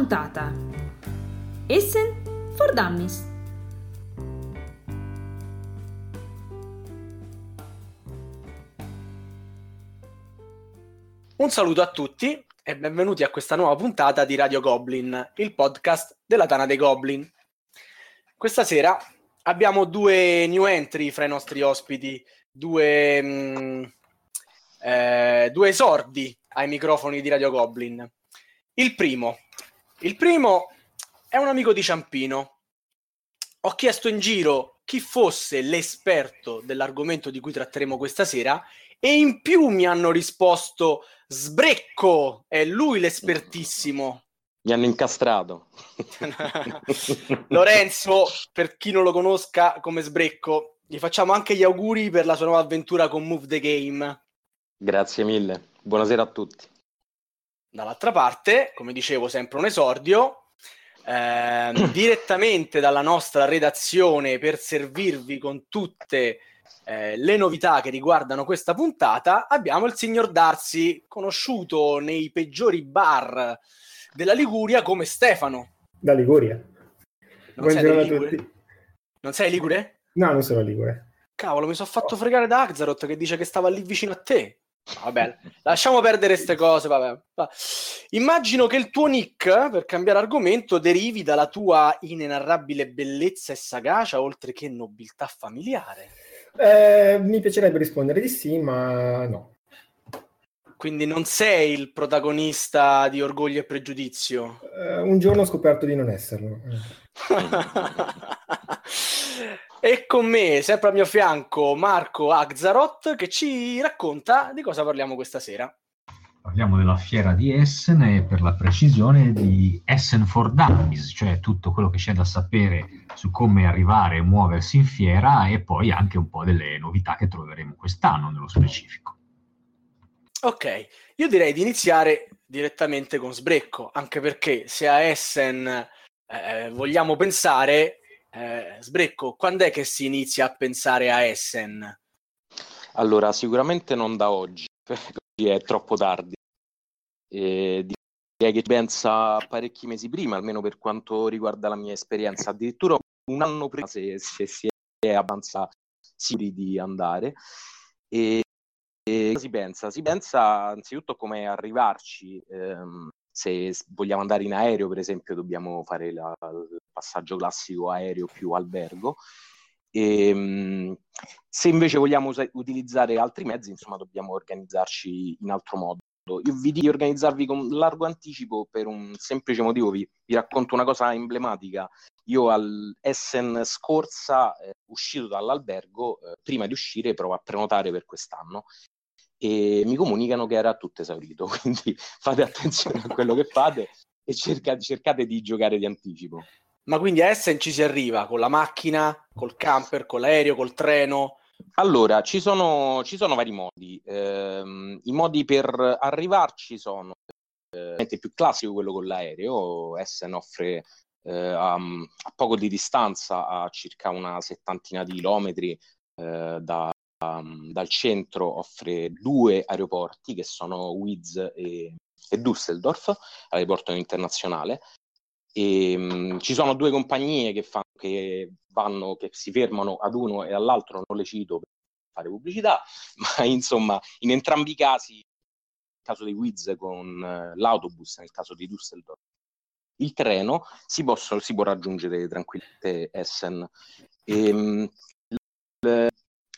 puntata. Essen for Dummies. Un saluto a tutti e benvenuti a questa nuova puntata di Radio Goblin, il podcast della Tana dei Goblin. Questa sera abbiamo due new entry fra i nostri ospiti, due, mh, mm, eh, due esordi ai microfoni di Radio Goblin. Il primo, il primo è un amico di Ciampino. Ho chiesto in giro chi fosse l'esperto dell'argomento di cui tratteremo questa sera e in più mi hanno risposto Sbrecco, è lui l'espertissimo. Mi hanno incastrato. Lorenzo, per chi non lo conosca come Sbrecco, gli facciamo anche gli auguri per la sua nuova avventura con Move the Game. Grazie mille. Buonasera a tutti. Dall'altra parte, come dicevo, sempre un esordio, eh, direttamente dalla nostra redazione per servirvi con tutte eh, le novità che riguardano questa puntata, abbiamo il signor Darsi, conosciuto nei peggiori bar della Liguria come Stefano. Da Liguria. Non Buongiorno a tutti. Non sei Ligure? No, non sono Ligure. Cavolo, mi sono fatto fregare da Axaroth che dice che stava lì vicino a te. Vabbè, lasciamo perdere queste cose. Vabbè. Immagino che il tuo nick, per cambiare argomento, derivi dalla tua inenarrabile bellezza e sagacia, oltre che nobiltà familiare. Eh, mi piacerebbe rispondere di sì, ma no. Quindi non sei il protagonista di Orgoglio e Pregiudizio? Uh, un giorno ho scoperto di non esserlo. e con me, sempre al mio fianco, Marco Axaroth, che ci racconta di cosa parliamo questa sera. Parliamo della fiera di Essen e per la precisione di Essen for Dummies, cioè tutto quello che c'è da sapere su come arrivare e muoversi in fiera e poi anche un po' delle novità che troveremo quest'anno nello specifico. Ok, io direi di iniziare direttamente con Sbrecco, anche perché se a Essen eh, vogliamo pensare, eh, Sbrecco, quando è che si inizia a pensare a Essen? Allora, sicuramente non da oggi, perché è troppo tardi. Direi che pensa parecchi mesi prima, almeno per quanto riguarda la mia esperienza, addirittura un anno prima se, se si è abbastanza sicuri di andare. E e si pensa? Si pensa anzitutto come arrivarci. Ehm, se vogliamo andare in aereo, per esempio, dobbiamo fare la, il passaggio classico aereo più albergo. E, ehm, se invece vogliamo us- utilizzare altri mezzi, insomma, dobbiamo organizzarci in altro modo. Io vi dico di organizzarvi con largo anticipo per un semplice motivo. Vi, vi racconto una cosa emblematica. Io all'Essen scorsa, eh, uscito dall'albergo, eh, prima di uscire provo a prenotare per quest'anno e mi comunicano che era tutto esaurito, quindi fate attenzione a quello che fate e cercate, cercate di giocare di anticipo. Ma quindi a Essen ci si arriva con la macchina, col camper, con l'aereo, col treno? Allora, ci sono, ci sono vari modi. Eh, I modi per arrivarci sono eh, il più classico quello con l'aereo. Essen offre eh, a, a, poco di distanza, a circa una settantina di chilometri eh, da, um, dal centro offre due aeroporti che sono Wiz e, e Düsseldorf, l'aeroporto internazionale. E, um, ci sono due compagnie che, fanno, che, vanno, che si fermano ad uno e all'altro, non le cito per fare pubblicità, ma insomma in entrambi i casi, nel caso di Wiz con uh, l'autobus, nel caso di Düsseldorf il treno, si, possono, si può raggiungere tranquillamente Essen. E, um,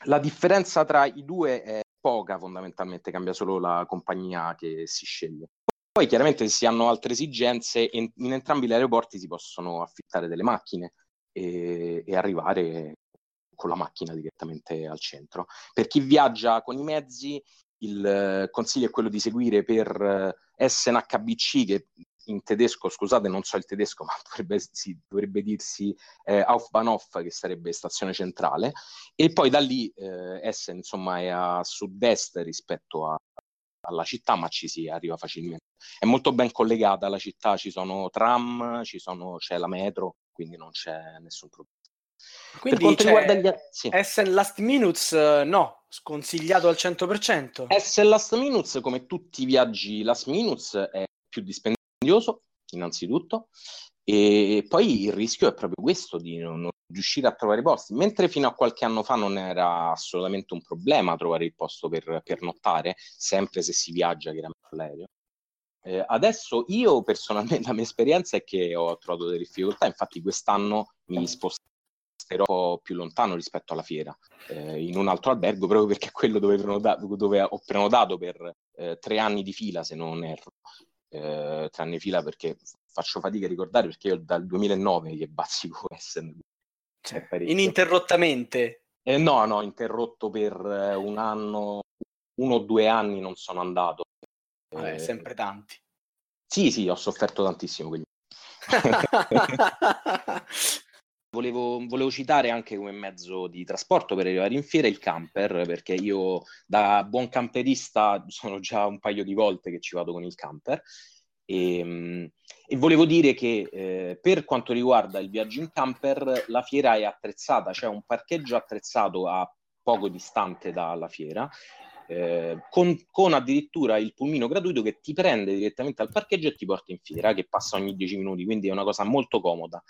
la differenza tra i due è poca fondamentalmente, cambia solo la compagnia che si sceglie. Poi chiaramente se si hanno altre esigenze, in, in entrambi gli aeroporti si possono affittare delle macchine e, e, arrivare con la macchina direttamente al centro. Per chi viaggia con i mezzi, il consiglio è quello di seguire per SNHBC, che in tedesco, scusate, non so il tedesco, ma dovrebbe, sì, dovrebbe dirsi eh, Aufbahnhof, che sarebbe stazione centrale, e poi da lì eh, Essen, insomma, è a sud-est rispetto a, alla città, ma ci si arriva facilmente. È molto ben collegata alla città, ci sono tram, ci sono, c'è la metro, quindi non c'è nessun problema. Quindi gli... Sì. Essen Last Minutes, eh, no, sconsigliato al 100%. Essen Last Minutes, come tutti i viaggi Last Minutes, è più dispendioso, innanzitutto, e poi il rischio è proprio questo di non, non riuscire a trovare posti, mentre fino a qualche anno fa non era assolutamente un problema trovare il posto per, per nottare, sempre se si viaggia chiaramente all'aereo. Eh, adesso io personalmente la mia esperienza è che ho trovato delle difficoltà, infatti quest'anno mi sposterò più lontano rispetto alla fiera, eh, in un altro albergo, proprio perché è quello dove, prenotato, dove ho prenotato per eh, tre anni di fila, se non erro, eh, di fila perché faccio fatica a ricordare perché io dal 2009 che bazzico Essen. Cioè, ininterrottamente? Eh, no, no, interrotto per eh, un anno, uno o due anni non sono andato. Vabbè, eh, sempre tanti. Sì, sì, ho sofferto tantissimo. Quindi. volevo, volevo, citare anche come mezzo di trasporto per arrivare in fiera il camper, perché io da buon camperista sono già un paio di volte che ci vado con il camper e, ehm, e volevo dire che eh, per quanto riguarda il viaggio in camper, la fiera è attrezzata, c'è cioè un parcheggio attrezzato a poco distante dalla fiera, eh, con, con, addirittura il pulmino gratuito che ti prende direttamente al parcheggio e ti porta in fiera, che passa ogni 10 minuti, quindi è una cosa molto comoda.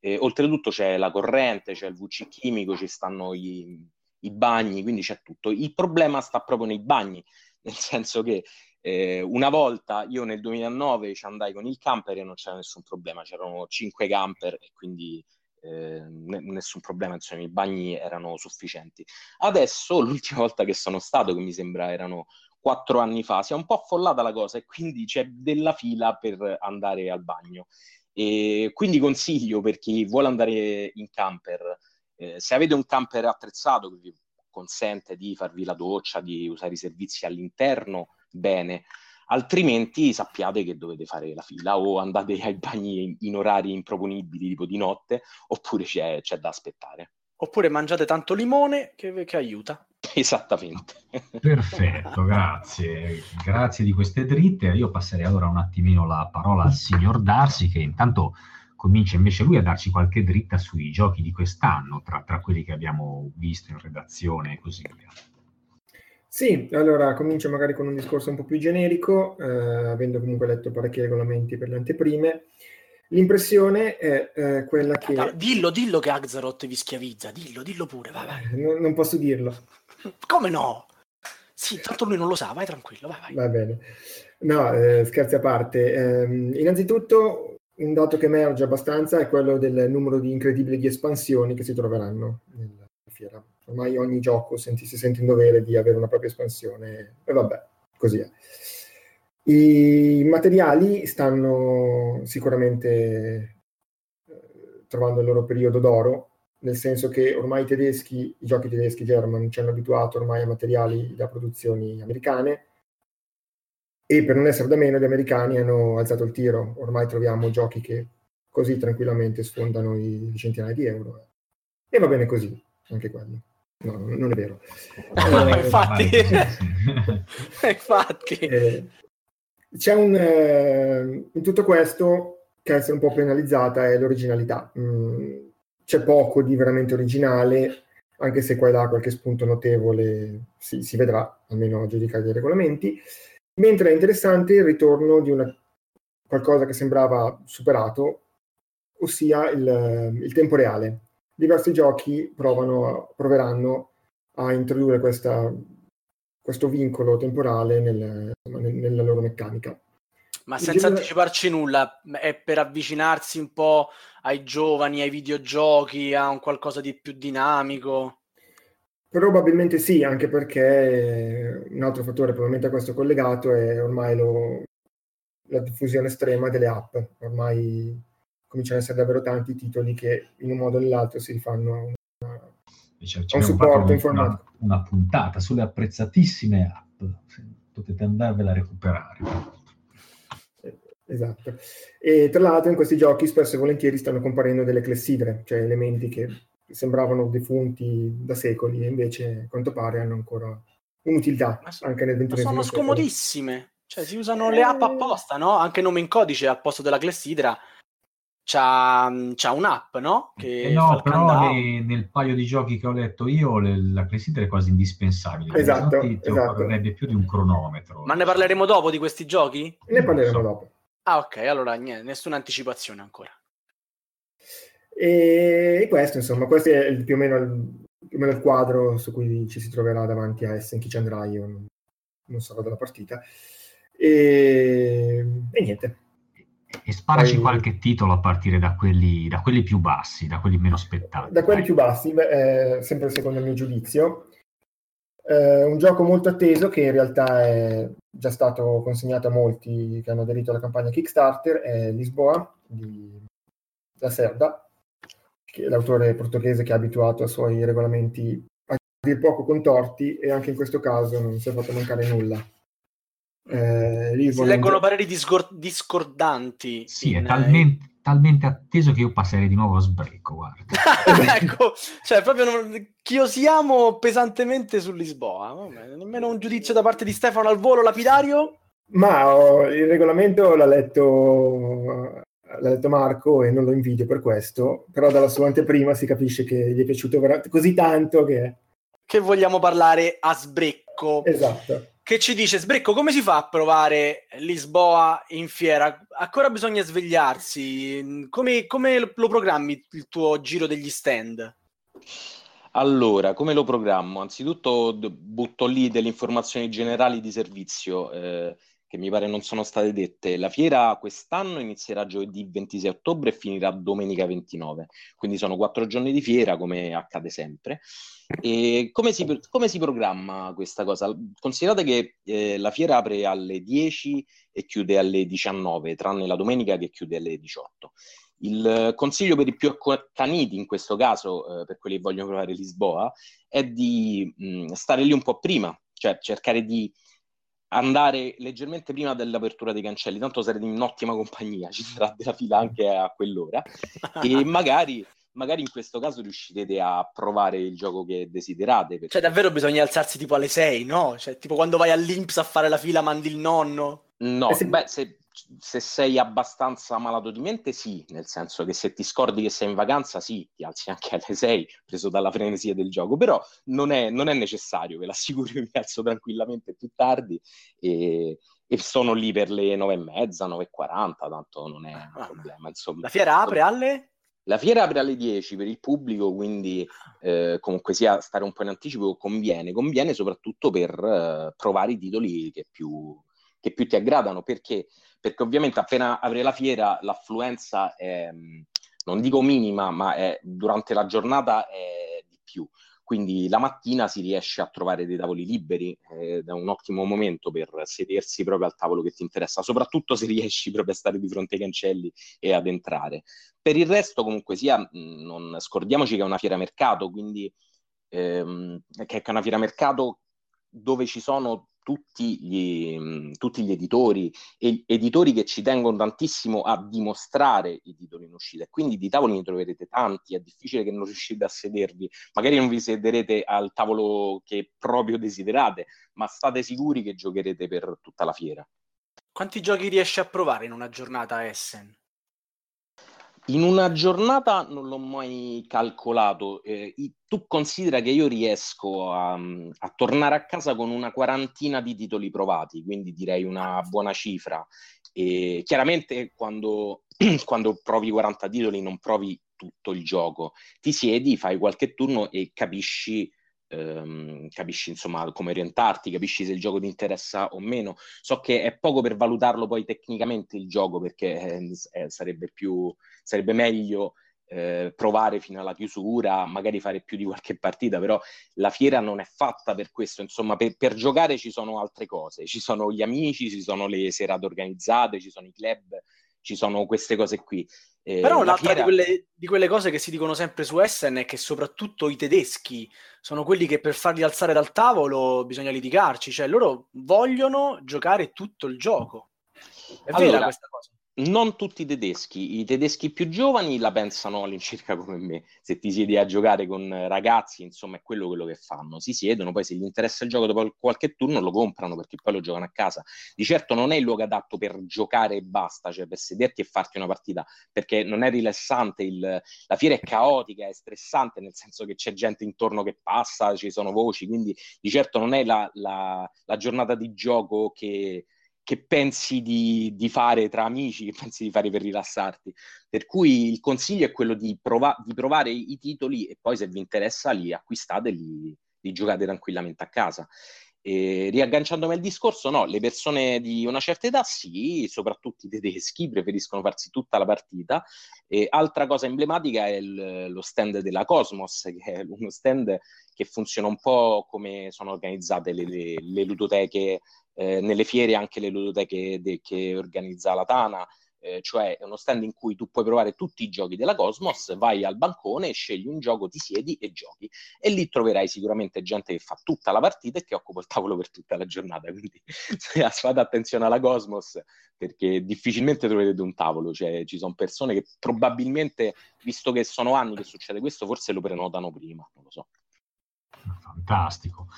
Eh, oltretutto c'è la corrente, c'è il VC chimico, ci stanno i, i bagni, quindi c'è tutto. Il problema sta proprio nei bagni, nel senso che eh, una volta io nel 2009 ci andai con il camper e non c'era nessun problema, c'erano cinque camper e quindi eh, nessun problema, insomma i bagni erano sufficienti. Adesso l'ultima volta che sono stato, che mi sembra erano quattro anni fa, si è un po' affollata la cosa e quindi c'è della fila per andare al bagno. E quindi consiglio per chi vuole andare in camper, eh, se avete un camper attrezzato che vi consente di farvi la doccia, di usare i servizi all'interno, bene, altrimenti sappiate che dovete fare la fila o andate ai bagni in, orari improponibili, tipo di notte, oppure c'è, c'è da aspettare. Oppure mangiate tanto limone che, che aiuta. Esattamente. Perfetto, grazie. Grazie di queste dritte. Io passerei allora un attimino la parola al signor Darsi, che intanto comincia invece lui a darci qualche dritta sui giochi di quest'anno, tra, tra quelli che abbiamo visto in redazione e così via. Sì, allora comincio magari con un discorso un po' più generico, eh, avendo comunque letto parecchi regolamenti per le anteprime. L'impressione è eh, quella che... Dillo, dillo che Axaroth vi schiavizza, dillo, dillo pure, vai, vai. Eh, non, non posso dirlo. Come no? Sì, tanto lui non lo sa, vai tranquillo, vai, vai. Va bene. No, eh, scherzi a parte. Eh, innanzitutto, un dato che emerge abbastanza è quello del numero di incredibili di espansioni che si troveranno nella fiera ormai ogni gioco senti, si sente in dovere di avere una propria espansione e vabbè, così è. I materiali stanno sicuramente eh, trovando il loro periodo d'oro, nel senso che ormai i tedeschi, i giochi tedeschi German ci hanno abituato ormai a materiali da produzioni americane e per non essere da meno gli americani hanno alzato il tiro, ormai troviamo giochi che così tranquillamente sfondano i centinaia di euro e va bene così, anche quello. No, non è vero. Eh, infatti, infatti. Eh, c'è un, eh, in tutto questo che essere un po' penalizzata è l'originalità. Mm, c'è poco di veramente originale, anche se qua e là qualche spunto notevole si, si vedrà, almeno a giudicare dai regolamenti. Mentre è interessante il ritorno di una, qualcosa che sembrava superato, ossia il, il tempo reale diversi giochi provano, proveranno a introdurre questa, questo vincolo temporale nel, nella loro meccanica. Ma senza genere... anticiparci nulla, è per avvicinarsi un po' ai giovani, ai videogiochi, a un qualcosa di più dinamico? Probabilmente sì, anche perché un altro fattore probabilmente a questo collegato è ormai lo, la diffusione estrema delle app. Ormai cominciano ad essere davvero tanti titoli che in un modo o nell'altro si rifanno una, cioè, un supporto informatico. Una, una, puntata sulle apprezzatissime app, potete andarvela a recuperare. Esatto. E tra l'altro in questi giochi spesso e volentieri stanno comparendo delle clessidre, cioè elementi che sembravano defunti da secoli e invece a quanto pare hanno ancora un'utilità anche nel XXI secolo. Sono scomodissime, cioè si usano eh... le app apposta, no? Anche nome in codice al posto della clessidra c'ha, c'ha un'app, no? Che eh no, però le, nel paio di giochi che ho letto io le, la clessidra è quasi indispensabile. Esatto, esatto. vorrebbe più di un cronometro. Ma ne parleremo dopo di questi giochi? Ne parleremo so. dopo. Ah, ok, allora niente, nessuna anticipazione ancora. E questo, insomma, questo è più o meno il, più o meno il quadro su cui ci si troverà davanti a Essen, chi ci andrà, io non, non sarò della partita. E, e niente, e sparaci Poi... qualche titolo a partire da quelli, da quelli, più bassi, da quelli meno aspettati. Da quelli più bassi, beh, eh, sempre secondo il mio giudizio. Eh, un gioco molto atteso che in realtà è già stato consegnato a molti che hanno aderito alla campagna Kickstarter è Lisboa di La Serda, che è l'autore portoghese che è abituato ai suoi regolamenti a dir poco contorti e anche in questo caso non si è fatto mancare nulla. Eh, si leggono un... pareri discor- discordanti. Sì, in... è talmente, talmente, atteso che io passerei di nuovo a sbrecco, guarda. ecco, cioè proprio non... chiosiamo pesantemente su Lisboa. Vabbè, nemmeno un giudizio da parte di Stefano al volo lapidario? Ma oh, il regolamento l'ha letto, l'ha letto Marco e non lo invidio per questo, però dalla sua anteprima si capisce che gli è piaciuto così tanto che... Che vogliamo parlare a sbrecco. Esatto che ci dice Sbrecco come si fa a provare Lisboa in fiera? Ancora bisogna svegliarsi. Come, come lo programmi il tuo giro degli stand? Allora, come lo programmo? Anzitutto butto lì delle informazioni generali di servizio eh, che mi pare non sono state dette. La fiera quest'anno inizierà giovedì 26 ottobre e finirà domenica 29, quindi sono quattro giorni di fiera come accade sempre. Come si, come si programma questa cosa? Considerate che eh, la fiera apre alle 10 e chiude alle 19, tranne la domenica che chiude alle 18. Il consiglio per i più accaniti, in questo caso, eh, per quelli che vogliono provare Lisboa, è di mh, stare lì un po' prima, cioè cercare di andare leggermente prima dell'apertura dei cancelli, tanto sarete in ottima compagnia, ci sarà della fila anche a quell'ora, e magari magari in questo caso riuscirete a provare il gioco che desiderate. Perché... Cioè, davvero bisogna alzarsi tipo alle 6, no? Cioè, tipo quando vai all'Inps a fare la fila mandi il nonno? No, se... beh, se, se, sei abbastanza malato di mente, sì, nel senso che se ti scordi che sei in vacanza, sì, ti alzi anche alle 6, preso dalla frenesia del gioco, però non è, non è necessario, ve l'assicuro, io mi alzo tranquillamente più tardi e, e sono lì per le 9 e mezza, 9 e 40, tanto non è un ah, problema, insomma. La fiera apre alle? La fiera apre alle 10 per il pubblico, quindi eh, comunque sia stare un po' in anticipo conviene, conviene soprattutto per eh, provare i titoli che più, che più ti aggradano, perché? Perché ovviamente appena apre la fiera l'affluenza è, non dico minima, ma è, durante la giornata è di più quindi la mattina si riesce a trovare dei tavoli liberi ed è un ottimo momento per sedersi proprio al tavolo che ti interessa, soprattutto se riesci proprio a stare di fronte ai cancelli e ad entrare. Per il resto, comunque sia, non scordiamoci che è una fiera mercato, quindi ehm, che è una fiera mercato dove ci sono tutti gli, tutti gli editori e editori che ci tengono tantissimo a dimostrare i titoli in uscita. Quindi di tavoli ne troverete tanti, è difficile che non riuscite a sedervi, magari non vi sederete al tavolo che proprio desiderate, ma state sicuri che giocherete per tutta la fiera. Quanti giochi riesci a provare in una giornata Essen? In una giornata non l'ho mai calcolato. Eh, tu considera che io riesco a, a, tornare a casa con una quarantina di titoli provati, quindi direi una buona cifra. E chiaramente quando, quando provi 40 titoli non provi tutto il gioco. Ti siedi, fai qualche turno e capisci ehm, capisci insomma come orientarti, capisci se il gioco ti interessa o meno. So che è poco per valutarlo poi tecnicamente il gioco perché eh, eh, sarebbe, più, sarebbe meglio eh, provare fino alla chiusura, magari fare più di qualche partita, però la fiera non è fatta per questo, insomma per, per, giocare ci sono altre cose, ci sono gli amici, ci sono le serate organizzate, ci sono i club, ci sono queste cose qui. Eh, Però un'altra fiera... di, quelle, di, quelle, cose che si dicono sempre su Essen è che soprattutto i tedeschi sono quelli che per farli alzare dal tavolo bisogna litigarci, cioè loro vogliono giocare tutto il gioco. È allora, vera questa cosa? Non tutti i tedeschi, i tedeschi più giovani la pensano all'incirca come me, se ti siedi a giocare con ragazzi, insomma è quello, quello che fanno, si siedono, poi se gli interessa il gioco dopo qualche turno lo comprano perché poi lo giocano a casa. Di certo non è il luogo adatto per giocare e basta, cioè per sederti e farti una partita, perché non è rilassante, il, la fiera è caotica, è stressante, nel senso che c'è gente intorno che passa, ci sono voci, quindi di certo non è la, la, la giornata di gioco che che pensi di, di, fare tra amici, che pensi di fare per rilassarti. Per cui il consiglio è quello di, prova- di provare i titoli e poi se vi interessa li acquistate e li, li giocate tranquillamente a casa. E riagganciandomi al discorso, no, le persone di una certa età sì, soprattutto i tedeschi, preferiscono farsi tutta la partita. E altra cosa emblematica è il, lo stand della Cosmos, che è uno stand che funziona un po' come sono organizzate le, le, le ludoteche eh, nelle fiere anche le ludoteche de- che organizza la Tana, eh, cioè è uno stand in cui tu puoi provare tutti i giochi della Cosmos, vai al bancone, scegli un gioco, ti siedi e giochi. E lì troverai sicuramente gente che fa tutta la partita e che occupa il tavolo per tutta la giornata. Quindi fate attenzione alla Cosmos perché difficilmente troverete un tavolo, cioè ci sono persone che probabilmente, visto che sono anni che succede questo, forse lo prenotano prima, non lo so. Fantastico.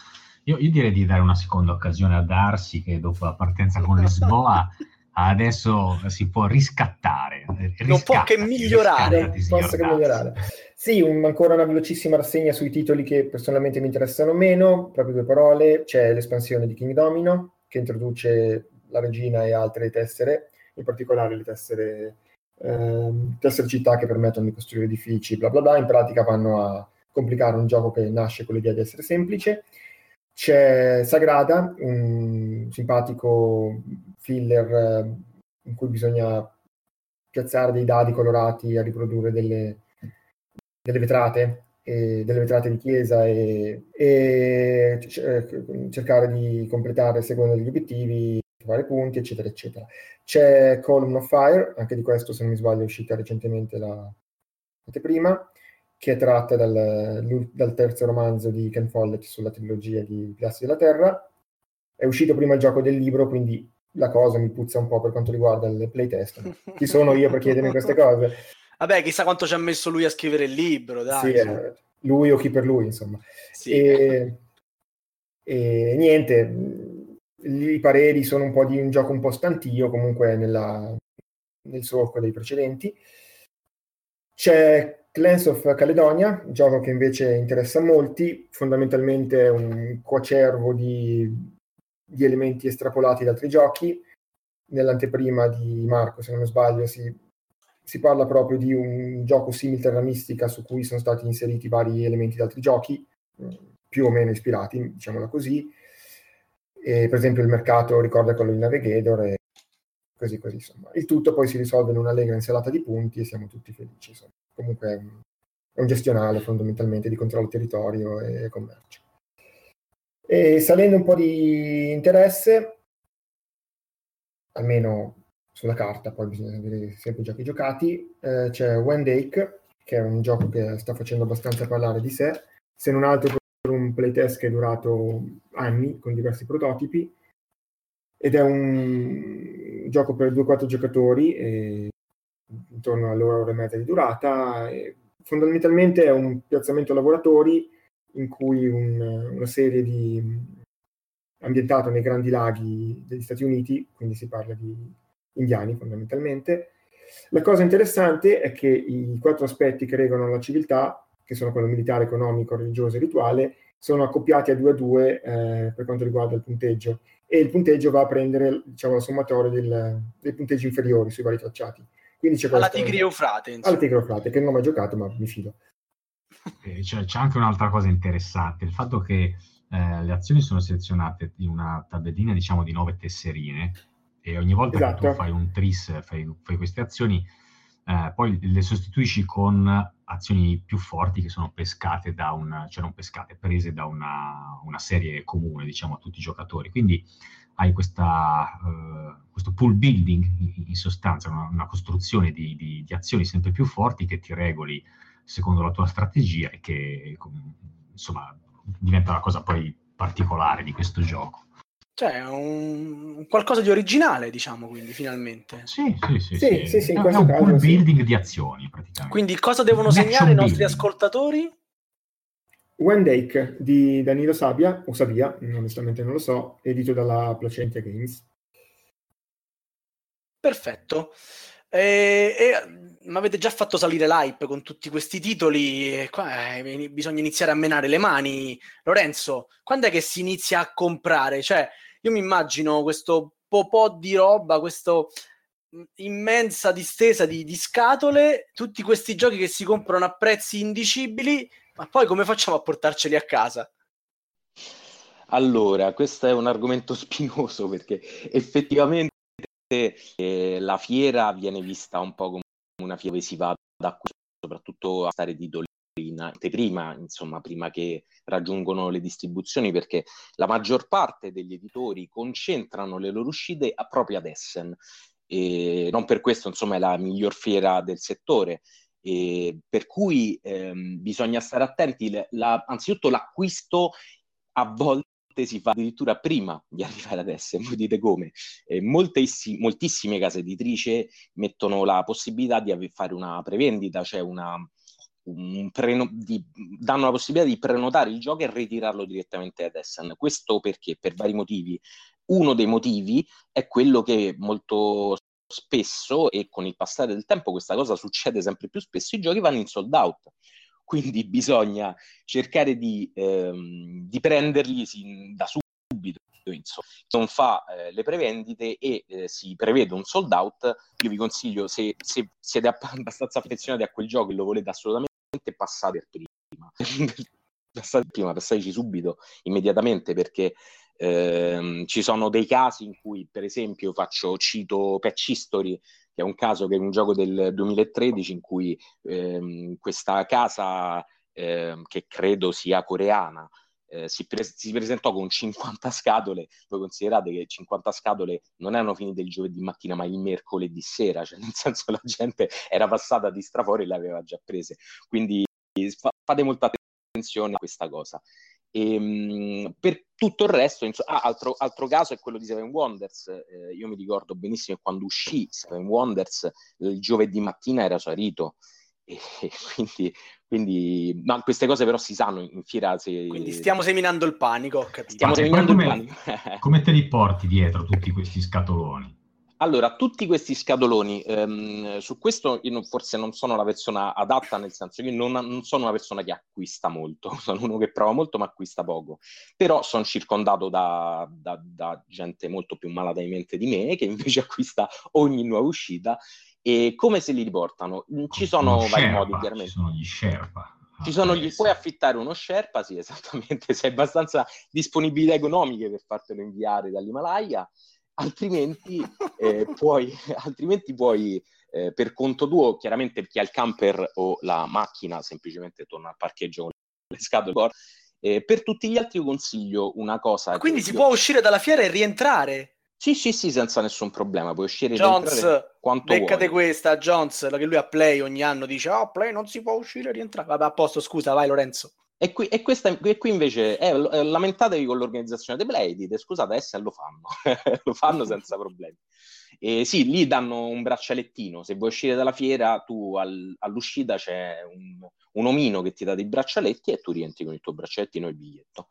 Io, io, direi di dare una seconda occasione a Darsi che dopo la partenza con Lisboa adesso si può riscattare. non può che migliorare. Posso che migliorare. Sì, un, ancora una velocissima rassegna sui titoli che personalmente mi interessano meno, proprio due parole. C'è l'espansione di King Domino che introduce la regina e altre tessere, in particolare le tessere, ehm, tessere città che permettono di costruire edifici, bla bla bla. In pratica vanno a complicare un gioco che nasce con l'idea di essere semplice c'è Sagrada, un simpatico filler eh, in cui bisogna piazzare dei dadi colorati a riprodurre delle, delle vetrate, delle vetrate di chiesa e, e, eh, cercare di completare secondo gli obiettivi, trovare punti, eccetera, eccetera. C'è Column of Fire, anche di questo, se non mi sbaglio, è uscita recentemente la prima che è tratta dal, dal, terzo romanzo di Ken Follett sulla trilogia di Pilastri della Terra. È uscito prima il gioco del libro, quindi la cosa mi puzza un po' per quanto riguarda il playtest. Chi sono io per chiedermi queste cose? Vabbè, chissà quanto ci ha messo lui a scrivere il libro, dai. Sì, eh, lui o chi per lui, insomma. Sì. E, e, niente, i pareri sono un po' di un gioco un po' stantio, comunque nella, nel solco dei precedenti. C'è Clans of Caledonia, gioco che invece interessa a molti, fondamentalmente è un coacervo di, di elementi estrapolati da altri giochi. Nell'anteprima di Marco, se non sbaglio, si, si parla proprio di un gioco simile Terra Mistica su cui sono stati inseriti vari elementi da altri giochi, più o meno ispirati, diciamola così. E, per esempio il mercato ricorda quello di Navigator e così così insomma. Il tutto poi si risolve in un'allegra insalata di punti e siamo tutti felici. Insomma comunque è un, è un gestionale fondamentalmente di controllo territorio e commercio. E salendo un po' di interesse, almeno sulla carta, poi bisogna vedere sempre i giochi giocati, eh, c'è Wendake, che è un gioco che sta facendo abbastanza parlare di sé, se non altro per un playtest che è durato anni con diversi prototipi, ed è un gioco per 2-4 giocatori, e intorno all'ora, ora e mezza di durata. E fondamentalmente è un piazzamento lavoratori in cui un, una serie di ambientato nei grandi laghi degli Stati Uniti, quindi si parla di indiani fondamentalmente. La cosa interessante è che i quattro aspetti che regolano la civiltà, che sono quello militare, economico, religioso e rituale, sono accoppiati a due a due eh, per quanto riguarda il punteggio e il punteggio va a prendere diciamo, la sommatoria del, dei punteggi inferiori sui vari tracciati. Quindi c'è alla Tigri Eufrate. Alla Tigri Eufrate, che non ho mai giocato, ma mi fido. Eh, c'è, c'è, anche un'altra cosa interessante, il fatto che eh, le azioni sono selezionate in una tabellina, diciamo, di nove tesserine, e ogni volta esatto. che tu esatto. fai un tris, fai, fai queste azioni, eh, poi le sostituisci con azioni più forti che sono pescate da un, cioè non pescate, prese da una, una serie comune, diciamo, a tutti i giocatori. Quindi hai questa, uh, questo pool building, in sostanza, una, una costruzione di, di, di, azioni sempre più forti che ti regoli secondo la tua strategia e che insomma diventa la cosa poi particolare di questo gioco. Cioè, un qualcosa di originale, diciamo, quindi, finalmente. Sì, sì, sì. Sì, sì, sì, sì, in È un caso pool sì. building di azioni, praticamente. Quindi cosa devono Un segnare i nostri building. ascoltatori? One Dake di Danilo Sabia, o Sabia, onestamente non lo so, edito dalla Placentia Games. Perfetto. E, e, mi avete già fatto salire l'hype con tutti questi titoli. Qua eh, bisogna iniziare a menare le mani. Lorenzo, quando è che si inizia a comprare? Cioè, io mi immagino questo popò di roba, questa immensa distesa di, di scatole, tutti questi giochi che si comprano a prezzi indicibili, ma poi come facciamo a portarceli a casa? Allora, questo è un argomento spinoso perché effettivamente eh, la fiera viene vista un po' come una fiera dove si va da soprattutto a stare titoli in anteprima, insomma, prima che raggiungono le distribuzioni, perché la maggior parte degli editori concentrano le loro uscite a proprio ad Essen. E non per questo, insomma, è la miglior fiera del settore. E per cui ehm, bisogna stare attenti. La, anzitutto l'acquisto a volte si fa addirittura prima di arrivare ad Essen, voi dite come? Eh, moltissime, moltissime case editrici mettono la possibilità di fare una prevendita, cioè una, un preno- di, danno la possibilità di prenotare il gioco e ritirarlo direttamente ad Essen. Questo perché? Per vari motivi. Uno dei motivi è quello che molto spesso e con il passare del tempo questa cosa succede sempre più spesso, i giochi vanno in sold out. Quindi bisogna cercare di, ehm, di prenderli sin, da subito. Insomma. Non fa eh, le prevendite e eh, si prevede un sold out. Io vi consiglio, se, se siete abbastanza affezionati a quel gioco e lo volete assolutamente, passate prima. passate prima, passateci subito, immediatamente, perché ehm, ci sono dei casi in cui, per esempio, faccio, cito Patch History, che è un caso che è un gioco del 2013 in cui ehm, questa casa, ehm, che credo sia coreana, eh, si, pre- si, presentò con 50 scatole. Voi considerate che 50 scatole non erano finite il giovedì mattina, ma il mercoledì sera, cioè nel senso la gente era passata di straforo e le aveva già prese. Quindi fa- fate molta attenzione a questa cosa. E, mh, per tutto il resto, inso- ah, altro, altro, caso è quello di Seven Wonders. Eh, io mi ricordo benissimo che quando uscì Seven Wonders il giovedì mattina era Sarito. E, e quindi, quindi no, queste cose però si sanno in fiera. Se... Quindi stiamo seminando il panico. Stiamo seminando come, il panico. come te li porti dietro tutti questi scatoloni? Allora, tutti questi scatoloni, ehm, su questo io forse non sono la persona adatta, nel senso che non, non, sono una persona che acquista molto, sono uno che prova molto ma acquista poco, però sono circondato da, da, da gente molto più malata di mente di me, che invece acquista ogni nuova uscita, e come se li riportano? Ci sono Uno vari Sherpa, modi, chiaramente. Ci sono gli Sherpa. Ci sono gli, puoi affittare uno Sherpa, sì, esattamente, se hai abbastanza disponibilità economiche per fartelo inviare dall'Himalaya, altrimenti, eh, puoi, altrimenti puoi eh, per conto tuo, chiaramente chi ha il camper o la macchina semplicemente torna al parcheggio con le scatole. Eh, per tutti gli altri io consiglio una cosa. Quindi che si io... può uscire dalla fiera e rientrare? Sì, sì, sì, senza nessun problema. Puoi uscire e Jones, rientrare quanto beccate vuoi. questa, Jones, che lui a Play ogni anno dice, oh, Play non si può uscire e rientrare. Vabbè, a posto, scusa, vai Lorenzo. E qui, e questa, e qui invece è, eh, lamentatevi con l'organizzazione dei play, dite scusate, adesso lo fanno, lo fanno senza problemi. E sì, lì danno un braccialettino, se vuoi uscire dalla fiera, tu al, all'uscita c'è un, un, omino che ti dà dei braccialetti e tu rientri con il tuo braccialettino e il biglietto.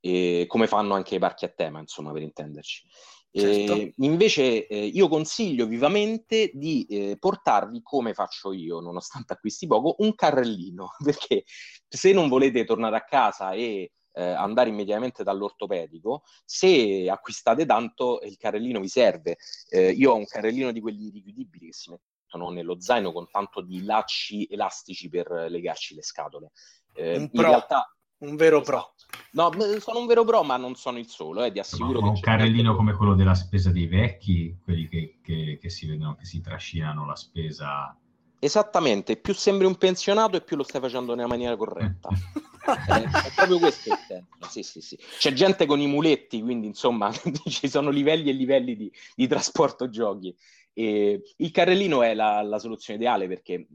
E come fanno anche i parchi a tema, insomma, per intenderci. Certo. Eh, invece eh, io consiglio vivamente di eh, portarvi, come faccio io, nonostante acquisti poco, un carrellino, perché se non volete tornare a casa e eh, andare immediatamente dall'ortopedico, se acquistate tanto il carrellino vi serve. Eh, io ho un carrellino di quelli richiudibili che si mettono nello zaino con tanto di lacci elastici per legarci le scatole. Eh, un in realtà un vero pro. No, sono un vero pro, ma non sono il solo, eh, ti assicuro che un carrellino come quello della spesa dei vecchi, quelli che, che, che, si vedono, che si trascinano la spesa. Esattamente, più sembri un pensionato e più lo stai facendo nella maniera corretta. è, è, proprio questo il senso. Sì, sì, sì. C'è gente con i muletti, quindi insomma ci sono livelli e livelli di, di trasporto giochi. E il carrellino è la, la soluzione ideale perché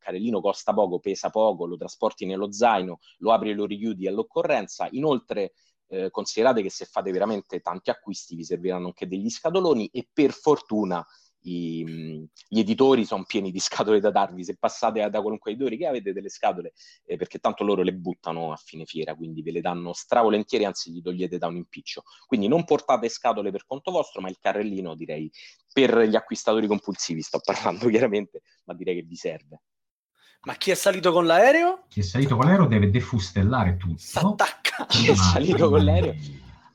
carrellino costa poco, pesa poco, lo trasporti nello zaino, lo apri e lo richiudi all'occorrenza. Inoltre eh, considerate che se fate veramente tanti acquisti vi serviranno anche degli scatoloni e per fortuna i, gli editori sono pieni di scatole da darvi. Se passate da qualunque editore che avete delle scatole, eh, perché tanto loro le buttano a fine fiera, quindi ve le danno stravolentieri, anzi gli togliete da un impiccio. Quindi non portate scatole per conto vostro, ma il carrellino direi per gli acquistatori compulsivi, sto parlando chiaramente, ma direi che vi serve. Ma chi è salito con l'aereo? Chi è salito con l'aereo deve defustellare tutto. S'attacca. Chi è salito con l'aereo?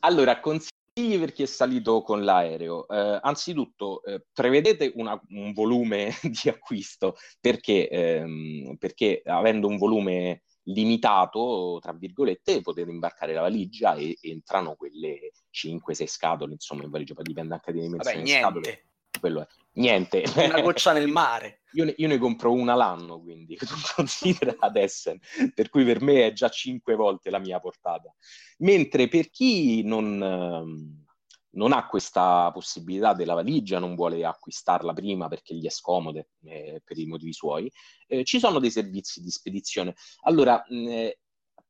Allora, consiglio per chi è salito con l'aereo. Eh, anzitutto, eh, prevedete una, un volume di acquisto perché, ehm, perché avendo un volume limitato, tra virgolette, potete imbarcare la valigia e entrano quelle 5-6 scatole, insomma, in valigia, poi dipende anche dalle dimensioni Vabbè, niente. scatole. Quello è. Niente. Una goccia nel mare. Io ne, io ne, compro una l'anno, quindi tu considera ad Essen, per cui per me è già cinque volte la mia portata. Mentre per chi non, ehm, non ha questa possibilità della valigia, non vuole acquistarla prima perché gli è scomoda eh, per i motivi suoi, eh, ci sono dei servizi di spedizione. Allora, mh, eh,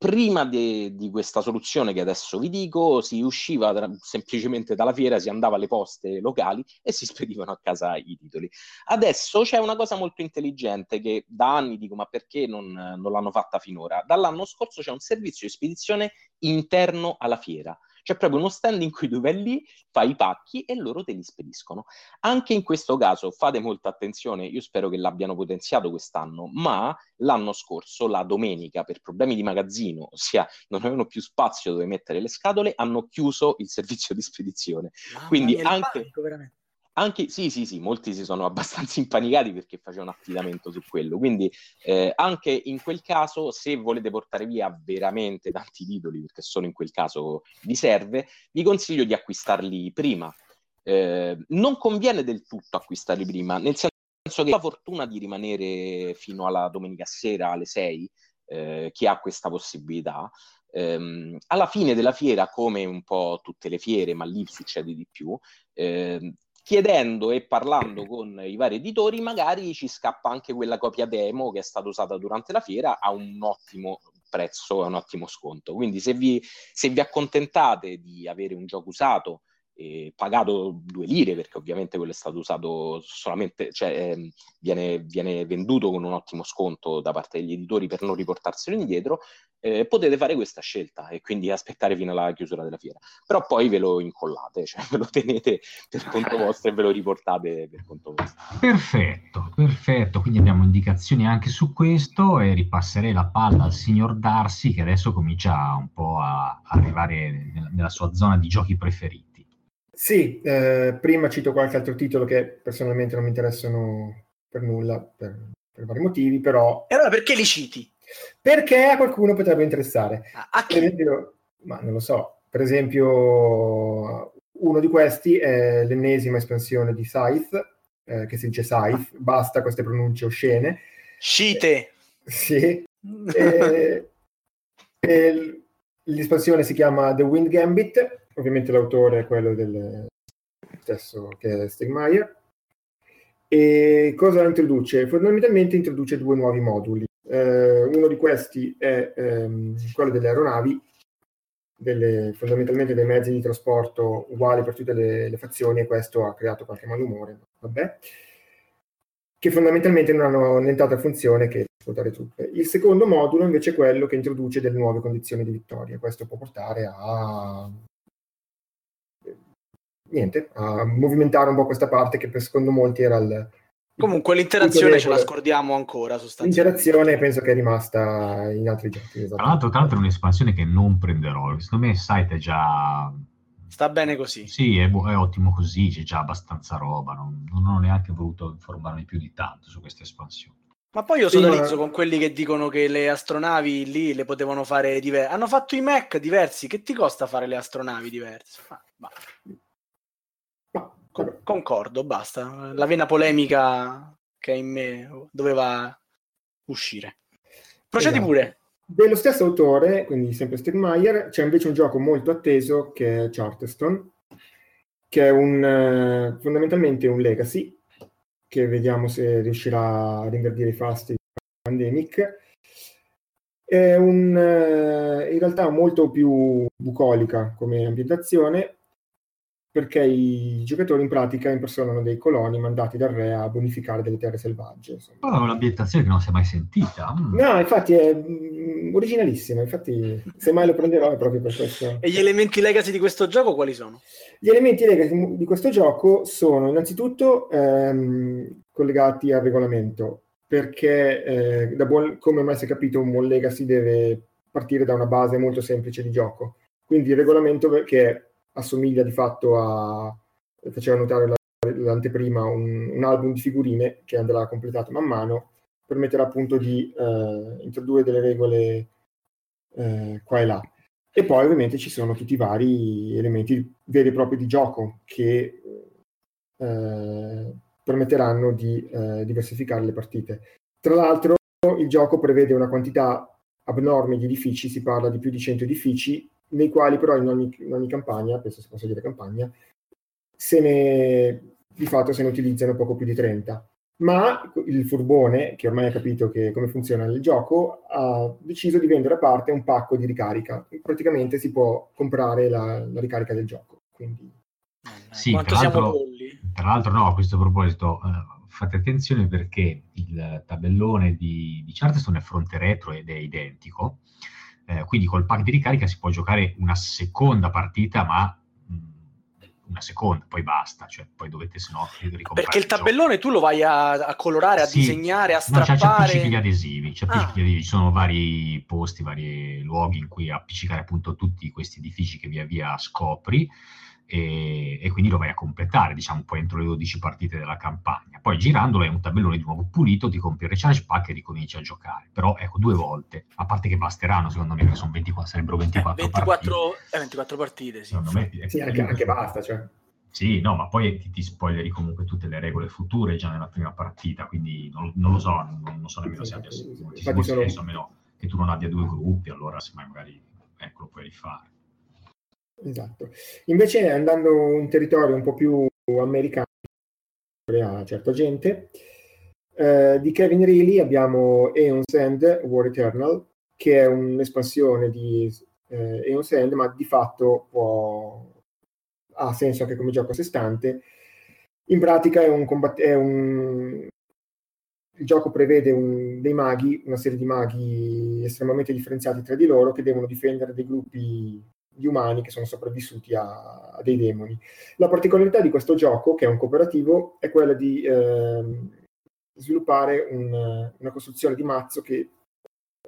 prima de, di questa soluzione che adesso vi dico, si usciva tra, semplicemente dalla fiera, si andava alle poste locali e si spedivano a casa i titoli. Adesso c'è una cosa molto intelligente che da anni dico ma perché non, non l'hanno fatta finora? Dall'anno scorso c'è un servizio di spedizione interno alla fiera. C'è proprio uno stand in cui tu vai lì, fai i pacchi e loro te li spediscono. Anche in questo caso fate molta attenzione, io spero che l'abbiano potenziato quest'anno, ma l'anno scorso, la domenica, per problemi di magazzino, ossia non avevano più spazio dove mettere le scatole, hanno chiuso il servizio di spedizione. Mamma Quindi mia, anche... panico, veramente. Anche, sì, sì, sì, molti si sono abbastanza impanicati perché facevano affidamento su quello. Quindi eh, anche in quel caso, se volete portare via veramente tanti titoli, perché solo in quel caso vi serve, vi consiglio di acquistarli prima. Eh, non conviene del tutto acquistarli prima, nel senso che la fortuna di rimanere fino alla domenica sera alle 6, eh, chi ha questa possibilità, ehm, alla fine della fiera, come un po' tutte le fiere, ma lì succede di più, eh, chiedendo e parlando con i vari editori, magari ci scappa anche quella copia demo che è stata usata durante la fiera a un ottimo prezzo, a un ottimo sconto. Quindi se vi, se vi accontentate di avere un gioco usato eh, pagato due lire perché ovviamente quello è stato usato solamente, cioè eh, viene, viene, venduto con un ottimo sconto da parte degli editori per non riportarselo indietro, eh, potete fare questa scelta e quindi aspettare fino alla chiusura della fiera. Però poi ve lo incollate, cioè ve lo tenete per conto vostro e ve lo riportate per conto vostro. Perfetto, perfetto. Quindi abbiamo indicazioni anche su questo e ripasserei la palla al signor Darsi che adesso comincia un po' a arrivare nella, nella sua zona di giochi preferiti. Sì, eh, prima cito qualche altro titolo che personalmente non mi interessano per nulla, per, per, vari motivi, però... E allora perché li citi? Perché a qualcuno potrebbe interessare. A, Per esempio, ma non lo so, per esempio uno di questi è l'ennesima espansione di Scythe, eh, che si dice Scythe, basta queste pronunce oscene. Scite! Eh, sì. e, e l'espansione si chiama The Wind Gambit, ovviamente l'autore è quello del stesso che è Stegmaier. E cosa introduce? Fondamentalmente introduce due nuovi moduli. Eh, uno di questi è ehm, quello delle aeronavi, delle, fondamentalmente dei mezzi di trasporto uguali per tutte le, le, fazioni, e questo ha creato qualche malumore, vabbè, che fondamentalmente non hanno nient'altra funzione che svuotare truppe. Il secondo modulo invece è quello che introduce delle nuove condizioni di vittoria. Questo può portare a niente, a movimentare un po' questa parte che per secondo molti era il... Comunque l'interazione ce la scordiamo ancora sostanzialmente. L'interazione penso che è rimasta in altri giochi. Tra l'altro, tra l'altro è un'espansione che non prenderò, secondo me il site è già... Sta bene così. Sì, è, è ottimo così, c'è già abbastanza roba, non, non, ho neanche voluto informarmi più di tanto su questa espansione. Ma poi io solidarizzo sì, ma... con quelli che dicono che le astronavi lì le potevano fare diverse. Hanno fatto i Mac diversi, che ti costa fare le astronavi diverse? Ma, ma... Con- concordo, basta. La vena polemica che in me doveva uscire. Procedi esatto. pure. Dello stesso autore, quindi sempre Stegmaier, c'è invece un gioco molto atteso che è Charterstone, che è un, uh, fondamentalmente un legacy, che vediamo se riuscirà a rinverdire i fasti di Pandemic. È un, eh, in realtà molto più bucolica come ambientazione perché i giocatori in pratica impersonano dei coloni mandati dal re a bonificare delle terre selvagge. Insomma. Oh, è un'ambientazione che non si è mai sentita. Mm. No, infatti è mm, originalissima, infatti se mai lo prenderò è proprio per questo. E gli elementi legacy di questo gioco quali sono? Gli elementi legacy di questo gioco sono innanzitutto ehm, collegati al regolamento, perché eh, da buon, come mai si è capito un buon legacy deve partire da una base molto semplice di gioco. Quindi il regolamento che assomiglia di fatto a, faceva notare la, l'anteprima, un, un, album di figurine che andrà completato man mano, permetterà appunto di eh, introdurre delle regole eh, qua e là. E poi ovviamente ci sono tutti i vari elementi veri e propri di gioco che eh, permetteranno di eh, diversificare le partite. Tra l'altro il gioco prevede una quantità abnorme di edifici, si parla di più di 100 edifici, nei quali però in ogni, in ogni campagna, penso si possa dire campagna, se ne, di fatto se ne utilizzano poco più di 30. Ma il furbone, che ormai ha capito che, come funziona il gioco, ha deciso di vendere a parte un pacco di ricarica. Praticamente si può comprare la, la ricarica del gioco. Quindi... Sì, Quanto tra l'altro, tra l'altro, no, a questo proposito, eh, fate attenzione perché il tabellone di, di Charterstone è fronte retro ed è identico, eh, quindi col pack di ricarica si può giocare una seconda partita, ma mm, una seconda, poi basta, cioè poi dovete se no Perché il tabellone tu lo vai a, a colorare, a sì. disegnare, a strappare. No, c'è gli adesivi, c'è ah. gli adesivi, ci sono vari posti, vari luoghi in cui appiccicare appunto tutti questi edifici che via via scopri e, e, quindi lo vai a completare, diciamo, poi entro le 12 partite della campagna. Poi girandolo è un tabellone di nuovo pulito, ti compri il recharge pack e ricominci a giocare. Però ecco, due volte, a parte che basteranno, secondo me, che sono 24, sarebbero 24, eh, 24 partite. Eh, 24 partite, sì. Secondo me, sì, anche, anche basta, cioè. Sì, no, ma poi ti, ti, spoileri comunque tutte le regole future già nella prima partita, quindi non, non lo so, non, non so nemmeno se abbia moltissimo senso, a meno che tu non abbia due gruppi, allora semmai magari ecco, lo puoi rifare. Esatto. Invece andando in territorio un po' più americano, a certa gente, eh, di Kevin Reilly abbiamo Aeon's End War Eternal, che è un'espansione di eh, Aeon's End, ma di fatto può... ha senso anche come gioco a sé stante. In pratica è un, è un... il gioco prevede un, dei maghi, una serie di maghi estremamente differenziati tra di loro che devono difendere dei gruppi gli umani che sono sopravvissuti a, a, dei demoni. La particolarità di questo gioco, che è un cooperativo, è quella di eh, sviluppare un, una costruzione di mazzo che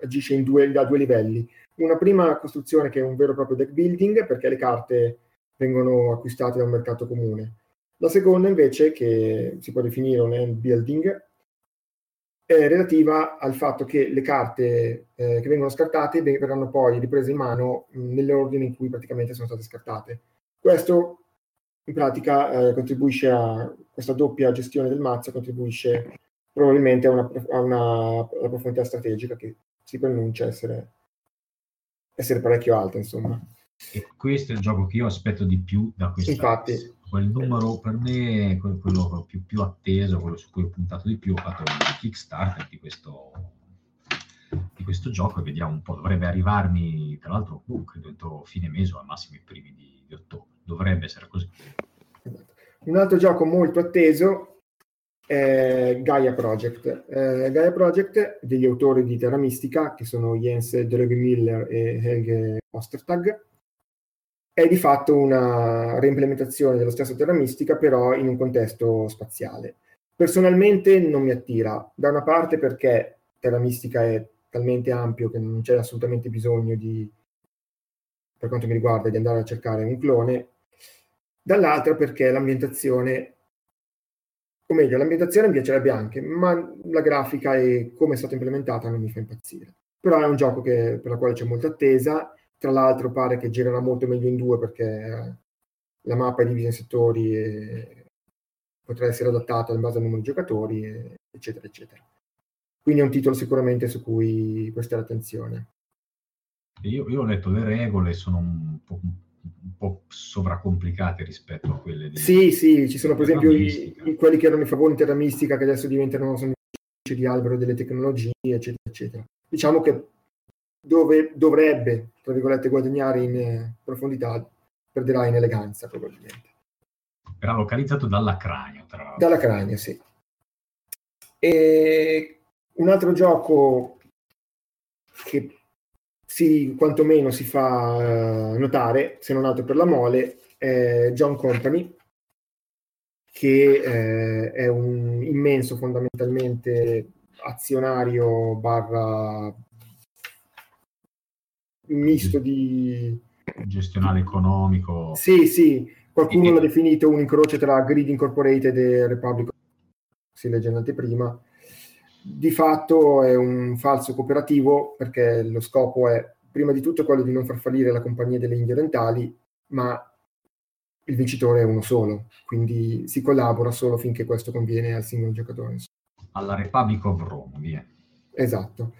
agisce due, da due livelli. Una prima costruzione che è un vero e proprio deck building, perché le carte vengono acquistate da un mercato comune. La seconda invece, che si può definire un end building, è relativa al fatto che le carte eh, che vengono scartate verranno poi riprese in mano mh, nell'ordine in cui praticamente sono state scartate. Questo in pratica eh, contribuisce a questa doppia gestione del mazzo, contribuisce probabilmente a una, a una, a una profondità strategica che si pronuncia essere, essere parecchio alta, insomma. E questo è il gioco che io aspetto di più da questa Infatti, quel numero per me è quello più, più, atteso, quello su cui ho puntato di più. Ho fatto il Kickstarter di questo, di questo gioco e vediamo un po'. Dovrebbe arrivarmi, tra l'altro, uh, credo entro fine mese o al massimo i primi di, di ottobre. Dovrebbe essere così. Un altro gioco molto atteso è Gaia Project. Eh, Gaia Project degli autori di Terra Mistica, che sono Jens Miller e Helge Ostertag è di fatto una reimplementazione dello stesso Terra Mistica, però in un contesto spaziale. Personalmente non mi attira, da una parte perché Terra Mistica è talmente ampio che non c'è assolutamente bisogno di, per quanto mi riguarda, di andare a cercare un clone, dall'altra perché l'ambientazione, o meglio, l'ambientazione mi piacerebbe anche, ma la grafica e come è stata implementata non mi fa impazzire. Però è un gioco che, per la quale c'è molta attesa tra l'altro pare che girerà molto meglio in due perché la mappa è divisa in settori e potrà essere adattata in base al numero di giocatori, eccetera, eccetera. Quindi è un titolo sicuramente su cui prestare attenzione. Io, io ho letto le regole, sono un po', un po', sovracomplicate rispetto a quelle di... Sì, sì, ci sono per esempio i, i, quelli che erano i favori Terra Mistica che adesso diventano sono di albero delle tecnologie, eccetera, eccetera. Diciamo che dove dovrebbe, tra virgolette, guadagnare in eh, profondità, perderà in eleganza probabilmente. Era localizzato dalla cranio, tra l'altro. Dalla cranio, sì. E un altro gioco che si, quantomeno si fa uh, notare, se non altro per la mole, è John Company, che eh, è un immenso fondamentalmente azionario barra misto di gestionale economico. Sì, sì, qualcuno l'ha definito un incrocio tra Grid Incorporated e Republic, si legge in anteprima. Di fatto è un falso cooperativo perché lo scopo è prima di tutto quello di non far fallire la compagnia delle Indie Orientali, ma il vincitore è uno solo, quindi si collabora solo finché questo conviene al singolo giocatore. Alla Republic of Rome, via. Esatto.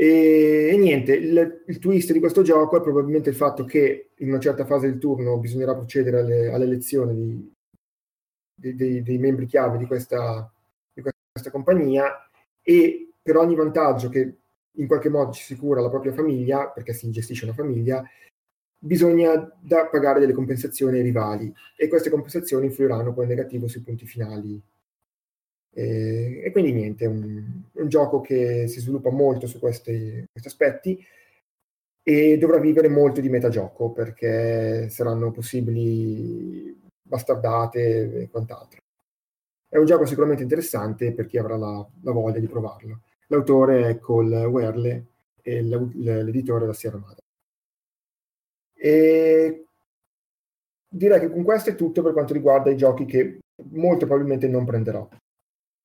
E, e niente, il, il, twist di questo gioco è probabilmente il fatto che in una certa fase del turno bisognerà procedere alle, all'elezione di, di, dei, dei, membri chiave di questa, di questa compagnia e per ogni vantaggio che in qualche modo ci sicura la propria famiglia, perché si gestisce una famiglia, bisogna pagare delle compensazioni ai rivali e queste compensazioni influiranno poi in negativo sui punti finali. E, e quindi niente, è un, un, gioco che si sviluppa molto su questi, questi aspetti e dovrà vivere molto di metagioco perché saranno possibili bastardate e quant'altro. È un gioco sicuramente interessante per chi avrà la, la voglia di provarlo. L'autore è Cole Werle e l'editore è la Sierra Madre. E direi che con questo è tutto per quanto riguarda i giochi che molto probabilmente non prenderò.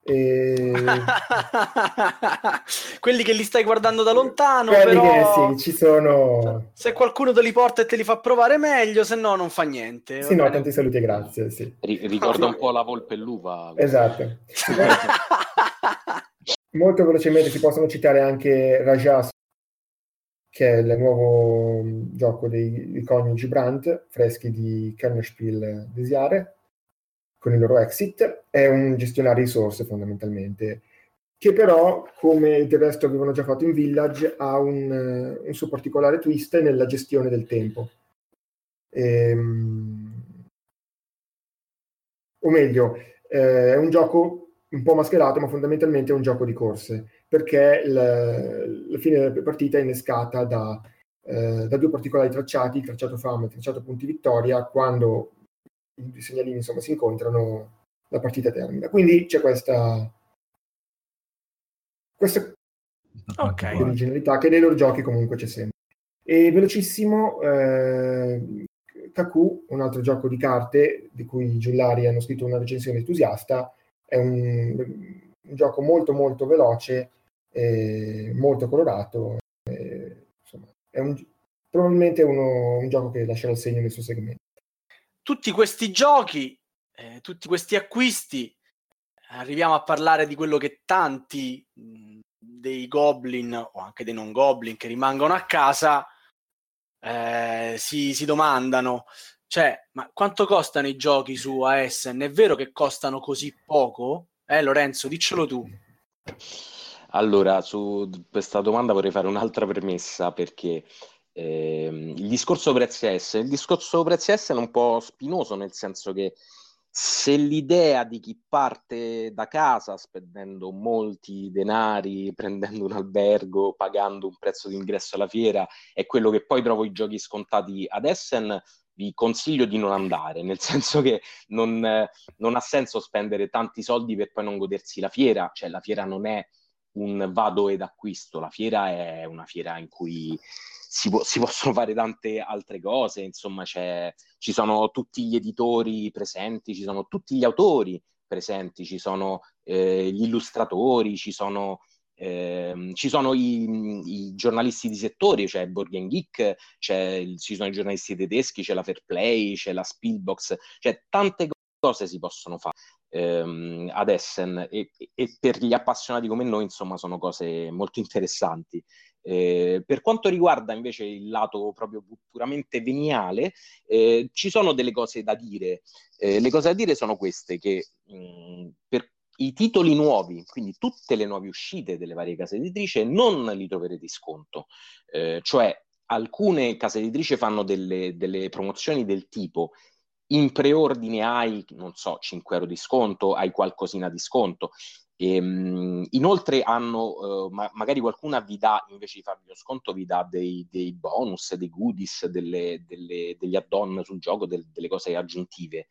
E... Quelli che li stai guardando da lontano, Quelli però... che sì, ci sono... Se qualcuno te li porta e te li fa provare meglio, se no non fa niente. Sì, no, tanti saluti e grazie, sì. R- ricorda un po' la volpe e l'uva. Esatto. Molto velocemente si possono citare anche Rajas che è il nuovo mm, gioco dei, dei coniugi Brandt, freschi di Kennerspiel Desiare, con il loro exit. È un gestionare risorse fondamentalmente, che però, come del resto avevano già fatto in Village, ha un, un suo particolare twist nella gestione del tempo. Ehm, o meglio, eh, è un gioco un po' mascherato, ma fondamentalmente è un gioco di corse perché la, la fine della partita è innescata da, eh, da, due particolari tracciati, il tracciato fama e il tracciato punti vittoria, quando i segnalini insomma, si incontrano la partita termina. Quindi c'è questa, questa okay. originalità che nei loro giochi comunque c'è sempre. E velocissimo, eh, Kaku, un altro gioco di carte di cui i Giullari hanno scritto una recensione entusiasta, è un, un gioco molto molto veloce eh, molto colorato. Eh, insomma, è un, probabilmente uno, un gioco che lascerà il segno nel suo segmento. Tutti questi giochi, eh, tutti questi acquisti, arriviamo a parlare di quello che tanti mh, dei goblin o anche dei non goblin che rimangono a casa eh, si, si domandano cioè, ma quanto costano i giochi su ASN? È vero che costano così poco? Eh, Lorenzo, diccelo tu. Allora, su questa domanda vorrei fare un'altra premessa perché ehm, discorso prezzi S, il discorso prezzi S è un po' spinoso nel senso che se l'idea di chi parte da casa spendendo molti denari, prendendo un albergo, pagando un prezzo di ingresso alla fiera, è quello che poi trovo i giochi scontati ad Essen, vi consiglio di non andare, nel senso che non, non ha senso spendere tanti soldi per poi non godersi la fiera, cioè la fiera non è un vado ed acquisto. La fiera è una fiera in cui si, po- si possono fare tante altre cose, insomma, ci sono tutti gli editori presenti, ci sono tutti gli autori presenti, ci sono eh, gli illustratori, ci sono, eh, ci sono i, i, giornalisti di settore, c'è Borgen Geek, ci sono i giornalisti tedeschi, c'è la Fair Play, c'è la Spielbox, c'è tante cose si possono fare ehm, ad Essen e, e, per gli appassionati come noi insomma sono cose molto interessanti. Eh, per quanto riguarda invece il lato proprio puramente veniale, eh, ci sono delle cose da dire. Eh, le cose da dire sono queste, che mh, per i titoli nuovi, quindi tutte le nuove uscite delle varie case editrici, non li troverete in sconto. Eh, cioè, alcune case editrici fanno delle, delle promozioni del tipo in preordine hai, non so, 5 euro di sconto, hai qualcosina di sconto. E, um, inoltre hanno, uh, ma- magari qualcuna vi dà, invece di farvi lo sconto, vi dà dei, dei bonus, dei goodies, delle, delle, degli add-on sul gioco, del, delle cose aggiuntive.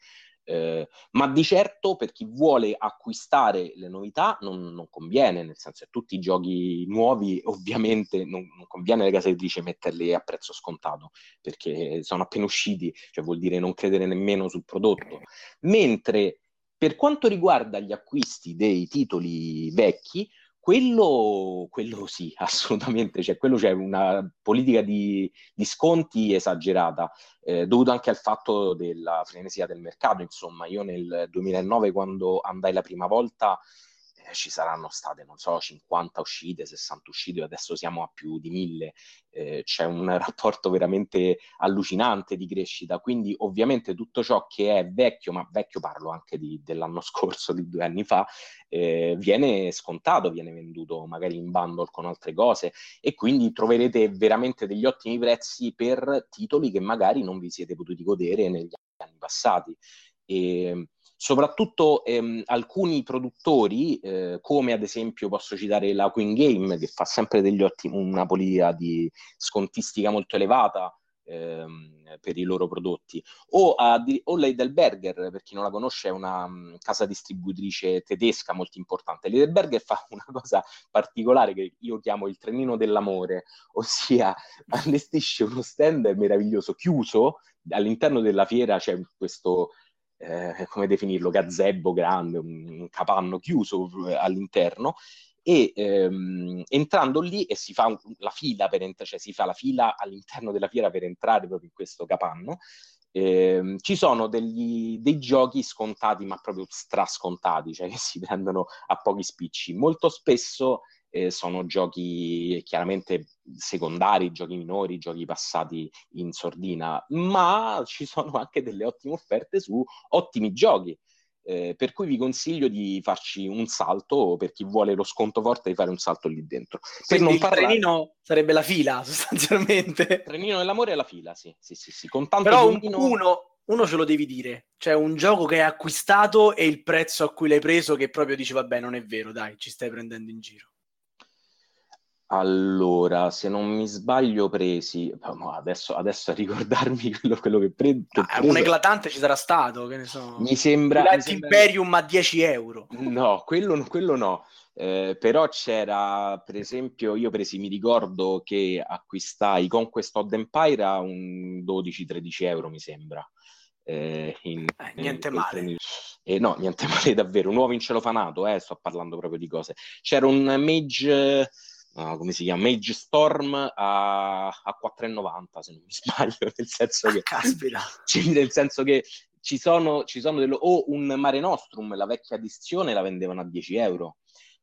Eh, ma di certo per chi vuole acquistare le novità non, non, conviene, nel senso che tutti i giochi nuovi ovviamente non, non, conviene alle case editrici metterli a prezzo scontato perché sono appena usciti, cioè vuol dire non credere nemmeno sul prodotto. Mentre per quanto riguarda gli acquisti dei titoli vecchi, quello, quello, sì, assolutamente, cioè, quello c'è una politica di, di sconti esagerata, eh, dovuto anche al fatto della frenesia del mercato. Insomma, io nel 2009, quando andai la prima volta, ci saranno state, non so, 50 uscite, 60 uscite, adesso siamo a più di 1000, eh, c'è un rapporto veramente allucinante di crescita, quindi ovviamente tutto ciò che è vecchio, ma vecchio parlo anche di, dell'anno scorso, di due anni fa, eh, viene scontato, viene venduto magari in bundle con altre cose. E quindi troverete veramente degli ottimi prezzi per titoli che magari non vi siete potuti godere negli anni passati. E, soprattutto ehm, alcuni produttori, eh, come ad esempio posso citare la Queen Game, che fa sempre ottimi, una politica di scontistica molto elevata ehm, per i loro prodotti, o, a, o l'Heidelberger, per chi non la conosce, è una um, casa distributrice tedesca molto importante. L'Heidelberger fa una cosa particolare che io chiamo il trenino dell'amore, ossia allestisce uno stand meraviglioso chiuso all'interno della fiera c'è questo eh, come definirlo, gazebo grande, un, capanno chiuso eh, all'interno e ehm, entrando lì e si fa un, la fila per entrare, cioè si fa la fila all'interno della fiera per entrare proprio in questo capanno. Eh, ci sono degli, dei giochi scontati, ma proprio strascontati, cioè che si prendono a pochi spicci. Molto spesso eh, sono giochi chiaramente secondari, giochi minori, giochi passati in sordina, ma ci sono anche delle ottime offerte su ottimi giochi. Eh, per cui vi consiglio di farci un salto per chi vuole lo sconto forte di fare un salto lì dentro. Per non il parlare... trenino sarebbe la fila sostanzialmente. Il trenino dell'amore è la fila, sì, sì, sì, sì. Con tanto Però giochino... uno, uno ce lo devi dire, cioè un gioco che hai acquistato e il prezzo a cui l'hai preso che proprio dici vabbè non è vero, dai, ci stai prendendo in giro. Allora, se non mi sbaglio, presi adesso, adesso a ricordarmi quello, quello che pre- che ah, un eclatante ci sarà stato, che ne so. Mi sembra. Mi sembra... Imperium a 10 euro. No, quello, quello no. Eh, però c'era, per esempio, io presi, mi ricordo che acquistai Conquest of the Empire a un 12-13 euro, mi sembra. Eh, in, eh, niente in, male. Eh, no, niente male davvero. Un nuovo incelofanato, eh, sto parlando proprio di cose. C'era un Mage uh, come si chiama, Mage Storm a, a 4,90 se non mi sbaglio, nel senso che... Caspita! nel senso che ci sono, ci sono dello, o un Mare Nostrum, la vecchia edizione la vendevano a 10 euro.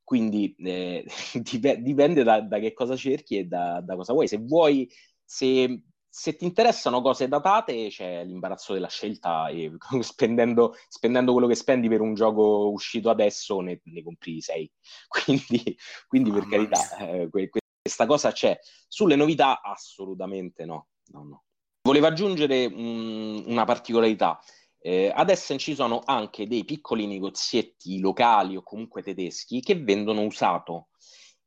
Quindi eh, dipende da, da, che cosa cerchi e da, da cosa vuoi. Se vuoi, se se ti interessano cose datate, c'è l'imbarazzo della scelta e spendendo, spendendo quello che spendi per un gioco uscito adesso ne, ne compri sei. Quindi, quindi oh, per carità, eh, questa cosa c'è. Sulle novità, assolutamente no. no, no. Volevo aggiungere um, una particolarità. Eh, ad Essen ci sono anche dei piccoli negozietti locali o comunque tedeschi che vendono usato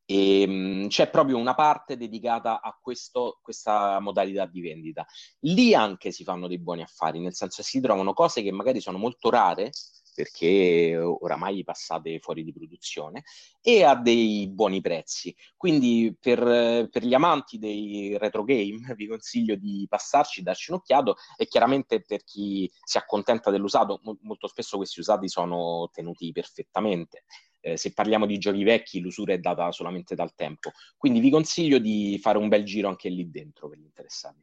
e ehm, mh, c'è proprio una parte dedicata a questo, questa modalità di vendita. Lì anche si fanno dei buoni affari, nel senso che si trovano cose che magari sono molto rare perché oramai passate fuori di produzione e a dei buoni prezzi. Quindi per, per, gli amanti dei retro game vi consiglio di passarci, darci un'occhiato e chiaramente per chi si accontenta dell'usato, mo- molto spesso questi usati sono tenuti perfettamente eh, se parliamo di giochi vecchi l'usura è data solamente dal tempo. Quindi vi consiglio di fare un bel giro anche lì dentro per gli interessati.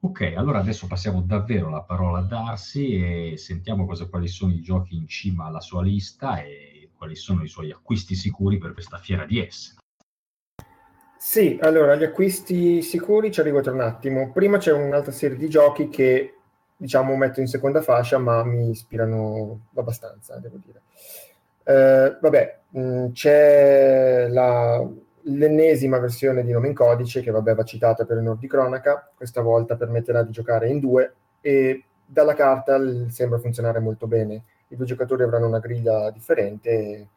Ok, allora adesso passiamo davvero la parola a Darsi e sentiamo cosa, quali sono i giochi in cima alla sua lista e quali sono i suoi acquisti sicuri per questa fiera di Essen. Sì, allora gli acquisti sicuri ci arrivo tra un attimo. Prima c'è un'altra serie di giochi che diciamo metto in seconda fascia, ma mi ispirano abbastanza, devo dire. Eh, vabbè, mh, c'è la, l'ennesima versione di nome in codice che vabbè va citata per onor di cronaca, questa volta permetterà di giocare in due e dalla carta sembra funzionare molto bene. I due giocatori avranno una griglia differente,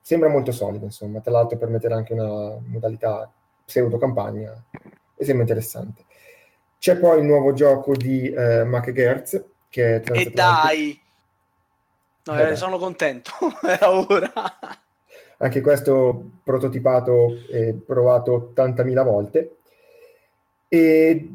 sembra molto solido insomma, tra l'altro permetterà anche una modalità pseudo campagna e sembra interessante. C'è poi il nuovo gioco di eh, Mac Gertz che è E dai! No, eh, sono contento, era ora. Anche questo prototipato e provato 80.000 volte. E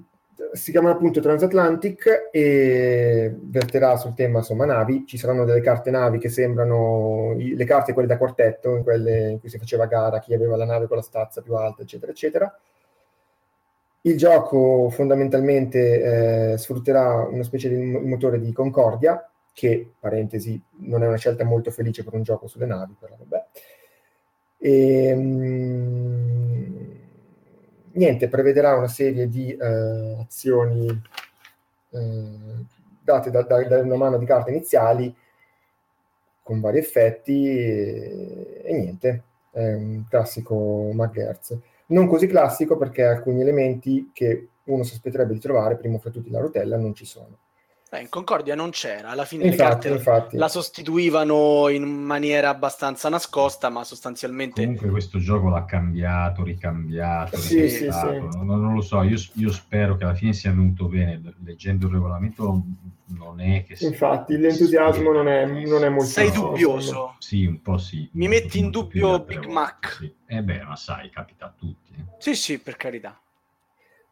si chiama appunto Transatlantic e verterà sul tema insomma navi. Ci saranno delle carte navi che sembrano le carte quelle da quartetto, in quelle in cui si faceva gara, chi aveva la nave con la stazza più alta, eccetera, eccetera. Il gioco fondamentalmente eh, sfrutterà una specie di motore di Concordia, che, parentesi, non è una scelta molto felice per un gioco sulle navi, però vabbè. E, ehm, niente, prevederà una serie di eh, azioni eh, date da, da, da, una mano di carte iniziali con vari effetti e, e niente, è un classico McGertz. Non così classico perché alcuni elementi che uno sospetterebbe di trovare, primo fra tutti la rotella, non ci sono. Eh, in Concordia non c'era, alla fine infatti, le carte infatti. la sostituivano in maniera abbastanza nascosta, ma sostanzialmente... Comunque questo gioco l'ha cambiato, ricambiato, sì, sì, sì. Non, non, lo so, io, io, spero che alla fine sia venuto bene, leggendo il regolamento non è che... Infatti l'entusiasmo non è, non è molto... Sei dubbioso? Sì, un po' sì. Mi metti in dubbio Big Mac? Sì. Eh beh, ma sai, capita a tutti. Sì, sì, per carità.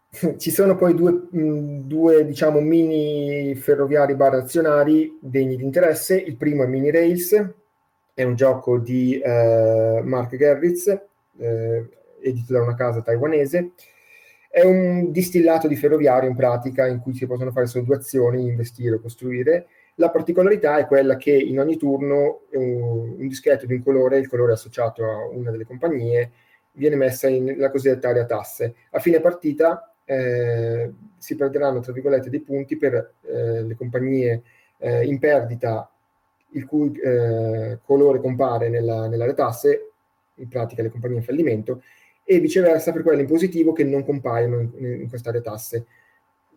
Ci sono poi due, due diciamo, mini ferroviari bar azionari degni di interesse. Il primo è Mini Rails, è un gioco di eh, Mark Gerritz, eh, edito da una casa taiwanese. È un distillato di ferroviario in pratica in cui si possono fare solo due azioni, investire o costruire. La particolarità è quella che in ogni turno un, un dischetto di un colore, il colore associato a una delle compagnie, viene messa in la cosiddetta area tasse. A fine partita eh, si perderanno, tra virgolette, dei punti per eh, le compagnie eh, in perdita il cui eh, colore compare nella, nell'area tasse, in pratica le compagnie in fallimento, e viceversa per quelle in positivo che non compaiono in, in quest'area tasse.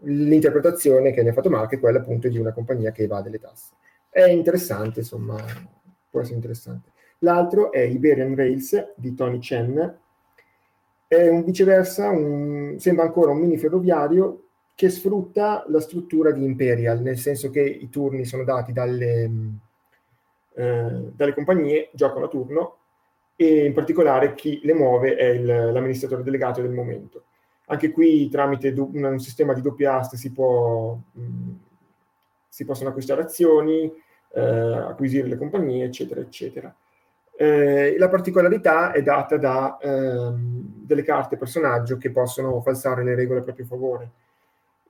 L'interpretazione che ne ha fatto Mark è quella appunto di una compagnia che evade le tasse. È interessante, insomma, può essere interessante. L'altro è Iberian Rails di Tony Chen, è un viceversa, un, sembra ancora un mini ferroviario che sfrutta la struttura di Imperial, nel senso che i turni sono dati dalle, eh, dalle compagnie, giocano a turno, e in particolare chi le muove è il, l'amministratore delegato del momento. Anche qui tramite du- un sistema di doppie aste si, può, mh, si possono acquistare azioni, eh, acquisire le compagnie, eccetera, eccetera. Eh, la particolarità è data da ehm, delle carte personaggio che possono falsare le regole a proprio favore.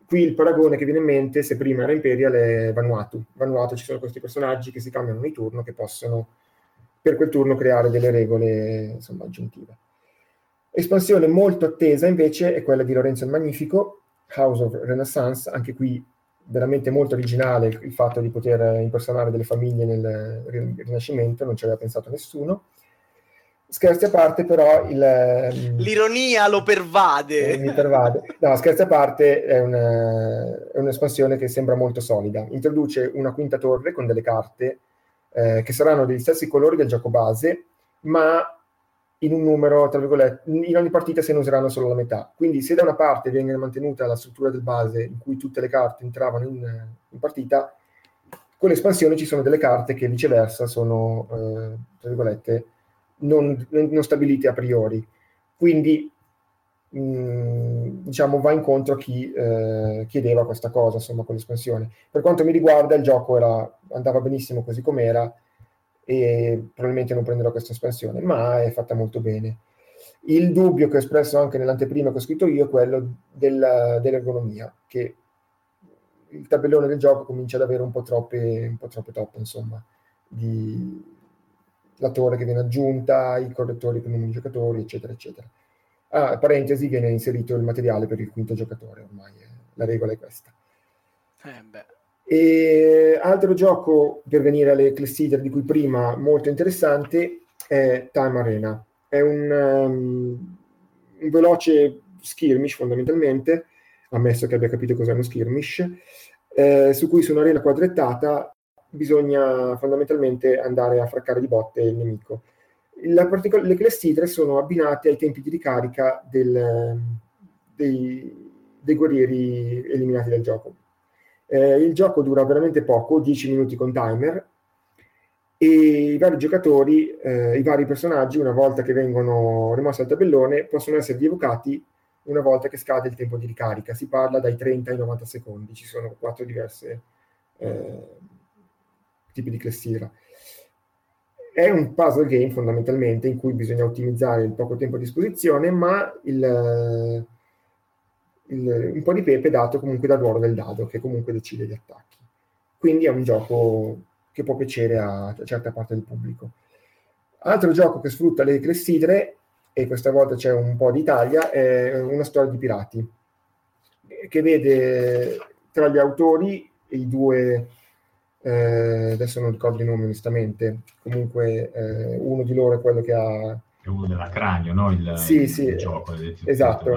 Qui il paragone che viene in mente, se prima era Imperial, è Vanuatu. Vanuatu ci sono questi personaggi che si cambiano ogni turno, che possono per quel turno creare delle regole insomma, aggiuntive. Espansione molto attesa invece è quella di Lorenzo il Magnifico, House of Renaissance, anche qui veramente molto originale il fatto di poter impersonare delle famiglie nel Rinascimento, non ci aveva pensato nessuno. Scherzi a parte, però, il, ehm, l'ironia lo pervade. Eh, pervade. No, scherzi a parte, è, una, è, un'espansione che sembra molto solida. Introduce una quinta torre con delle carte eh, che saranno degli stessi colori del gioco base, ma in un numero, tra virgolette, in ogni partita se ne useranno solo la metà. Quindi se da una parte viene mantenuta la struttura del base in cui tutte le carte entravano in, in partita, con l'espansione ci sono delle carte che viceversa sono, eh, tra virgolette, non, non, stabilite a priori. Quindi, mh, mm, diciamo, va incontro a chi eh, chiedeva questa cosa, insomma, con l'espansione. Per quanto mi riguarda, il gioco era, andava benissimo così com'era, e probabilmente non prenderò questa espansione, ma è fatta molto bene. Il dubbio che ho espresso anche nell'anteprima che ho scritto io è quello della, dell'ergonomia, che il tabellone del gioco comincia ad avere un po' troppe, un po troppe toppe, insomma, di la torre che viene aggiunta, i correttori per i giocatori, eccetera, eccetera. Ah, parentesi, viene inserito il materiale per il quinto giocatore, ormai è, la regola è questa. Eh beh. E altro gioco, per venire alle clessidre di cui prima, molto interessante, è Time Arena. È un, um, un veloce skirmish fondamentalmente, ammesso che abbia capito cos'è uno skirmish, eh, su cui su un'arena quadrettata bisogna fondamentalmente andare a fraccare di botte il nemico. Particol- le clessidre sono abbinate ai tempi di ricarica del, dei, dei, guerrieri eliminati dal gioco. Eh, il gioco dura veramente poco, 10 minuti con timer, e i vari giocatori, eh, i vari personaggi, una volta che vengono rimossi al tabellone, possono essere rievocati una volta che scade il tempo di ricarica. Si parla dai 30 ai 90 secondi, ci sono quattro diverse eh, tipi di clessidra. È un puzzle game fondamentalmente in cui bisogna ottimizzare il poco tempo a disposizione, ma il, il, un po' di pepe dato comunque dal ruolo del dado, che comunque decide gli attacchi. Quindi è un gioco che può piacere a, a certa parte del pubblico. Altro gioco che sfrutta le clessidre e questa volta c'è un po' d'Italia, è una storia di pirati, che vede tra gli autori i due, eh, adesso non ricordo i nomi onestamente, comunque eh, uno di loro è quello che ha... È uno dell'Acranio, no? Il, sì, il, sì, il gioco esatto.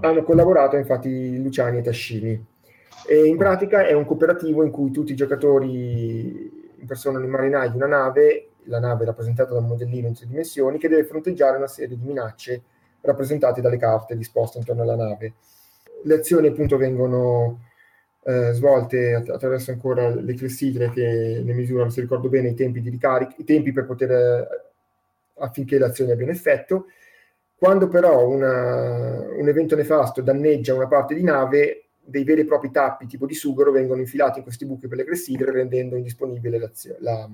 Hanno collaborato infatti Luciani e Tascini. E in pratica è un cooperativo in cui tutti i giocatori impersonano il marinaio di una nave la nave rappresentata da un modellino in tre dimensioni che deve fronteggiare una serie di minacce rappresentate dalle carte disposte intorno alla nave. Le azioni appunto vengono eh, svolte attraverso ancora le clessidre che ne misurano, se ricordo bene, i tempi di ricarica, i tempi per poter affinché le azioni abbiano effetto. Quando però una, un evento nefasto danneggia una parte di nave, dei veri e propri tappi tipo di sugaro vengono infilati in questi buchi per le clessidre rendendo indisponibile la,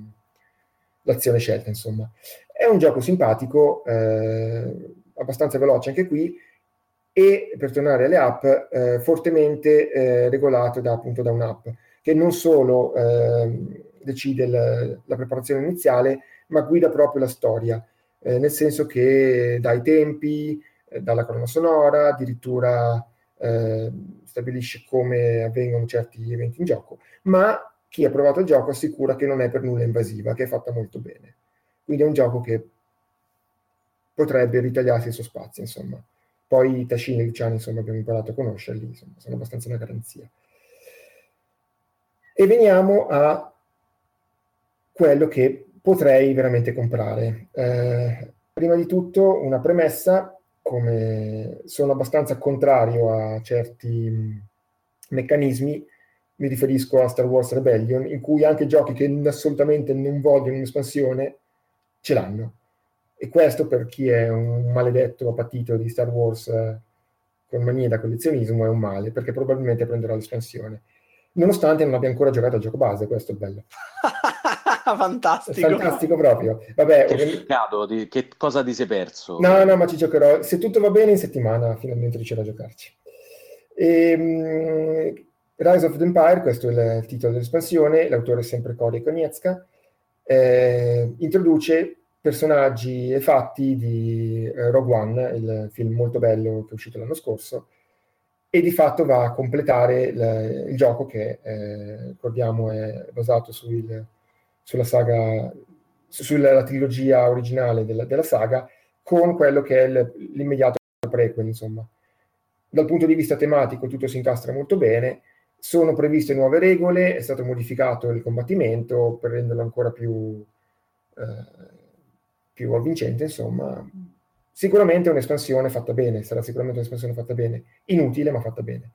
l'azione scelta, insomma. È un gioco simpatico, eh, abbastanza veloce anche qui, e per tornare alle app, eh, fortemente eh, regolato da, appunto da un'app, che non solo ehm, decide l- la preparazione iniziale, ma guida proprio la storia, eh, nel senso che dà i tempi, eh, dà la colonna sonora, addirittura eh, stabilisce come avvengono certi eventi in gioco, ma chi ha provato il gioco assicura che non è per nulla invasiva, che è fatta molto bene. Quindi è un gioco che potrebbe ritagliarsi il suo spazio, insomma. Poi Tashini e Luciani, insomma, abbiamo imparato a conoscerli, insomma, sono abbastanza una garanzia. E veniamo a quello che potrei veramente comprare. Eh, prima di tutto una premessa, come sono abbastanza contrario a certi meccanismi, mi riferisco a Star Wars Rebellion, in cui anche giochi che assolutamente non vogliono un'espansione ce l'hanno. E questo per chi è un maledetto apatito di Star Wars eh, con manie da collezionismo è un male, perché probabilmente prenderà l'espansione. Nonostante non abbia ancora giocato al gioco base, questo è bello. Fantastico. Fantastico proprio. Vabbè, che, peccato, di, che cosa ti sei perso? No, no, ma ci giocherò. Se tutto va bene in settimana, finalmente riuscirò a giocarci. E, ehm, Rise of the Empire, questo è il titolo dell'espansione, l'autore è sempre Cory Konietzka, eh, introduce personaggi e fatti di eh, Rogue One, il film molto bello che è uscito l'anno scorso, e di fatto va a completare il, il gioco che, eh, ricordiamo, è basato sul, sulla saga, sulla trilogia originale della, della, saga, con quello che è l'immediato prequel, insomma. Dal punto di vista tematico tutto si incastra molto bene, sono previste nuove regole, è stato modificato il combattimento per renderlo ancora più, eh, più avvincente, insomma. Sicuramente un'espansione fatta bene, sarà sicuramente un'espansione fatta bene, inutile ma fatta bene.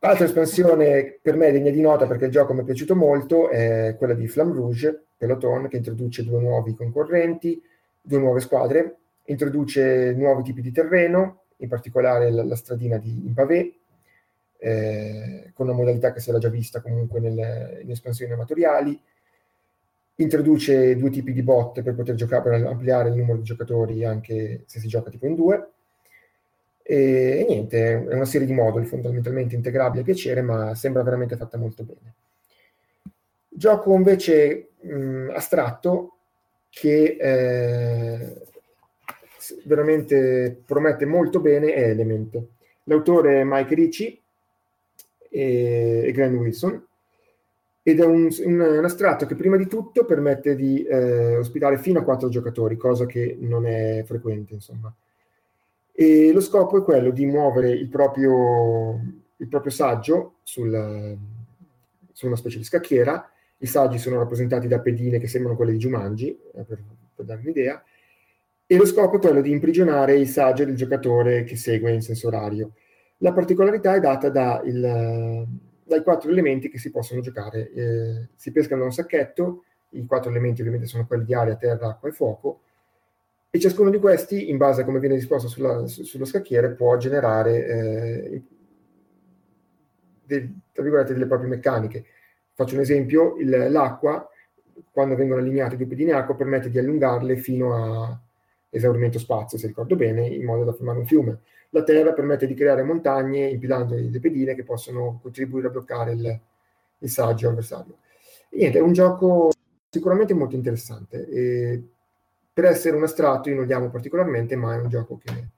Altra espansione per me degna di nota perché il gioco mi è piaciuto molto è quella di Flamme Rouge, Peloton, che introduce due nuovi concorrenti, due nuove squadre, introduce nuovi tipi di terreno, in particolare la, la stradina di Impavé, eh, con una modalità che si era già vista comunque nelle, in espansioni amatoriali, introduce due tipi di bot per poter giocare, per ampliare il numero di giocatori anche se si gioca tipo in due. E, e niente, è una serie di moduli fondamentalmente integrabili a piacere, ma sembra veramente fatta molto bene. Gioco invece mh, astratto che eh, veramente promette molto bene è Element. L'autore è Mike Ricci, e, e Glenn Wilson. ed è un, un, un, astratto che prima di tutto permette di eh, ospitare fino a quattro giocatori, cosa che non è frequente, insomma. E lo scopo è quello di muovere il proprio, il proprio saggio sul, su una specie di scacchiera. I saggi sono rappresentati da pedine che sembrano quelle di Jumanji, eh, per, per dare un'idea, e lo scopo è quello di imprigionare il saggio del giocatore che segue in senso orario. La particolarità è data da il, dai quattro elementi che si possono giocare. Eh, si pescano da un sacchetto, i quattro elementi ovviamente sono quelli di aria, terra, acqua e fuoco, e ciascuno di questi, in base a come viene disposto sulla, su, sullo scacchiere, può generare eh, del, delle proprie meccaniche. Faccio un esempio, il, l'acqua, quando vengono allineate due pedine acqua, permette di allungarle fino a esaurimento spazio, se ricordo bene, in modo da formare un fiume la Terra permette di creare montagne impilando le pedine che possono contribuire a bloccare il, il saggio avversario. E niente, è un gioco sicuramente molto interessante. E per essere un astratto io non lo amo particolarmente, ma è un gioco che,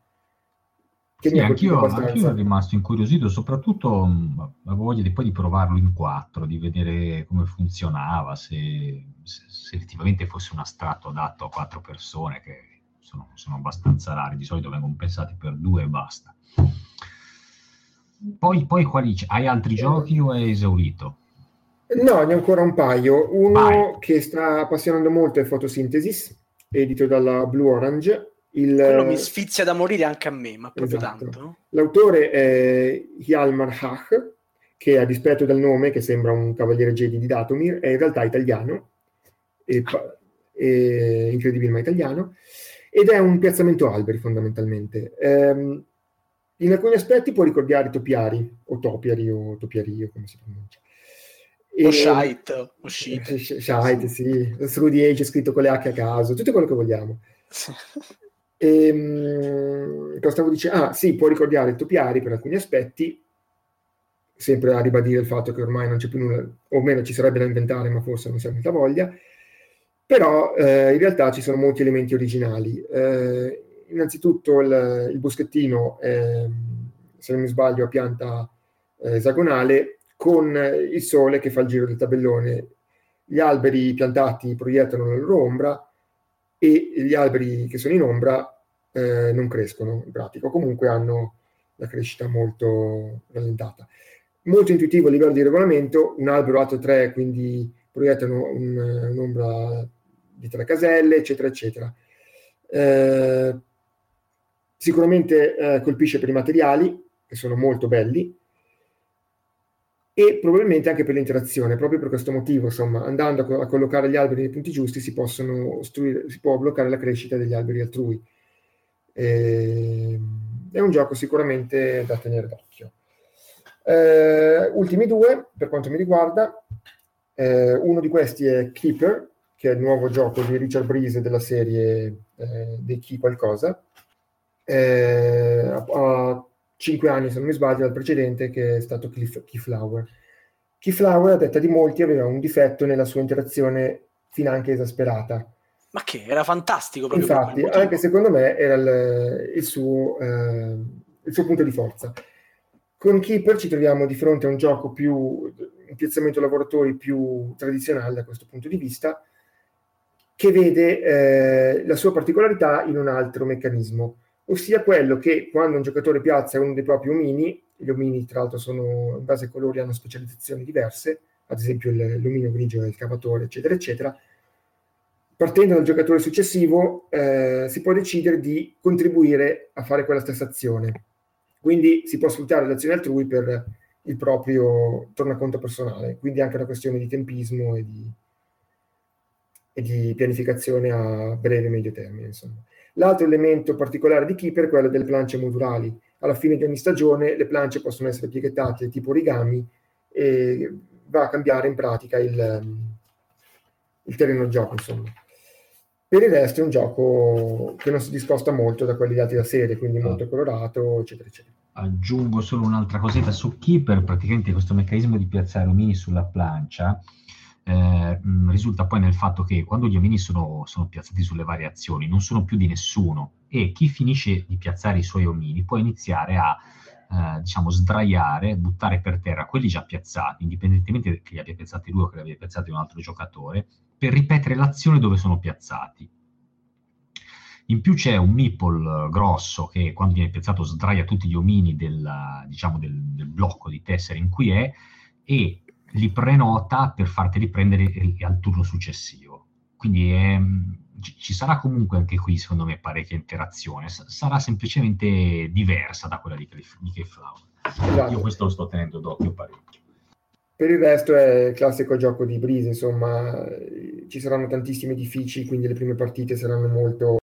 che sì, anch'io, anch'io sono rimasto incuriosito, soprattutto mh, avevo voglia di, poi di provarlo in quattro, di vedere come funzionava, se, se, se effettivamente fosse un astratto adatto a quattro persone, che sono, sono abbastanza rari, di solito vengono pensati per due e basta. Poi, poi quali, hai altri giochi o hai esaurito? No, ne ho ancora un paio. Uno Vai. che sta appassionando molto è Photosynthesis, edito dalla Blue Orange. Il... Quello mi sfizia da morire anche a me, ma proprio esatto. tanto. L'autore è Hjalmar Hach, che a dispetto del nome, che sembra un cavaliere Jedi di Datomir, è in realtà italiano, e, e incredibile ma italiano ed è un piazzamento alberi fondamentalmente. Um, in alcuni aspetti può ricordare topiari, o topiari, o topiari, come si pronuncia. E, o shite, o shite. Shite, sì. The Age scritto con le H a caso, tutto quello che vogliamo. E, um, cosa stavo dicendo? Ah, sì, può ricordare topiari per alcuni aspetti, sempre a ribadire il fatto che ormai non c'è più nulla, o meno ci sarebbe da inventare, ma forse non si ha molta voglia però eh, in realtà ci sono molti elementi originali. Eh, innanzitutto il, il buschettino, è, se non mi sbaglio, a pianta eh, esagonale, con il sole che fa il giro del tabellone. Gli alberi piantati proiettano la loro ombra e gli alberi che sono in ombra eh, non crescono, in pratica, comunque hanno la crescita molto rallentata. Molto intuitivo a livello di regolamento, un albero alto 3, quindi proiettano un, un'ombra di tre caselle, eccetera, eccetera. Eh, sicuramente eh, colpisce per i materiali, che sono molto belli, e probabilmente anche per l'interazione, proprio per questo motivo, insomma, andando a, co- a collocare gli alberi nei punti giusti si, possono ostruire, si, può bloccare la crescita degli alberi altrui. E... È un gioco sicuramente da tenere d'occhio. Eh, ultimi due, per quanto mi riguarda, eh, uno di questi è Keeper, che è il nuovo gioco di Richard Breeze della serie eh, dei Chi qualcosa. Eh, ha 5 anni, se non mi sbaglio, dal precedente, che è stato Keyflower. Keyflower, a detta di molti, aveva un difetto nella sua interazione finanche esasperata. Ma che? Era fantastico proprio. Infatti, anche secondo me era il, il, suo, eh, il suo punto di forza. Con Keeper ci troviamo di fronte a un gioco più, un piazzamento lavoratori più tradizionale da questo punto di vista, che vede eh, la sua particolarità in un altro meccanismo ossia quello che quando un giocatore piazza uno dei propri omini, gli omini tra l'altro sono in base ai colori hanno specializzazioni diverse, ad esempio l'omino grigio è il cavatore, eccetera, eccetera, partendo dal giocatore successivo eh, si può decidere di contribuire a fare quella stessa azione. Quindi si può sfruttare l'azione altrui per il proprio tornaconto personale, quindi anche una questione di tempismo e di, e di pianificazione a breve e medio termine. Insomma. L'altro elemento particolare di Keeper è quello delle planche modulari. Alla fine di ogni stagione le planche possono essere pieghettate tipo origami e va a cambiare in pratica il, il terreno gioco. Insomma. Per il resto è un gioco che non si discosta molto da quelli dati da serie, quindi molto ah. colorato, eccetera, eccetera. Aggiungo solo un'altra cosetta su Keeper, praticamente questo meccanismo di piazzare omini sulla plancia eh, risulta poi nel fatto che quando gli omini sono, sono, piazzati sulle varie azioni non sono più di nessuno e chi finisce di piazzare i suoi omini può iniziare a eh, diciamo, sdraiare, buttare per terra quelli già piazzati, indipendentemente che li abbia piazzati lui o che li abbia piazzati un altro giocatore, per ripetere l'azione dove sono piazzati. In più c'è un meeple grosso che quando viene piazzato sdraia tutti gli omini del, diciamo, del, del blocco di tessere in cui è e li prenota per farti riprendere al turno successivo. Quindi è, ci sarà comunque anche qui, secondo me, parecchia interazione. Sarà semplicemente diversa da quella di, di. Esatto. Io questo lo sto tenendo d'occhio parecchio. Per il resto è il classico gioco di brise, insomma, ci saranno tantissimi edifici, quindi le prime partite saranno molto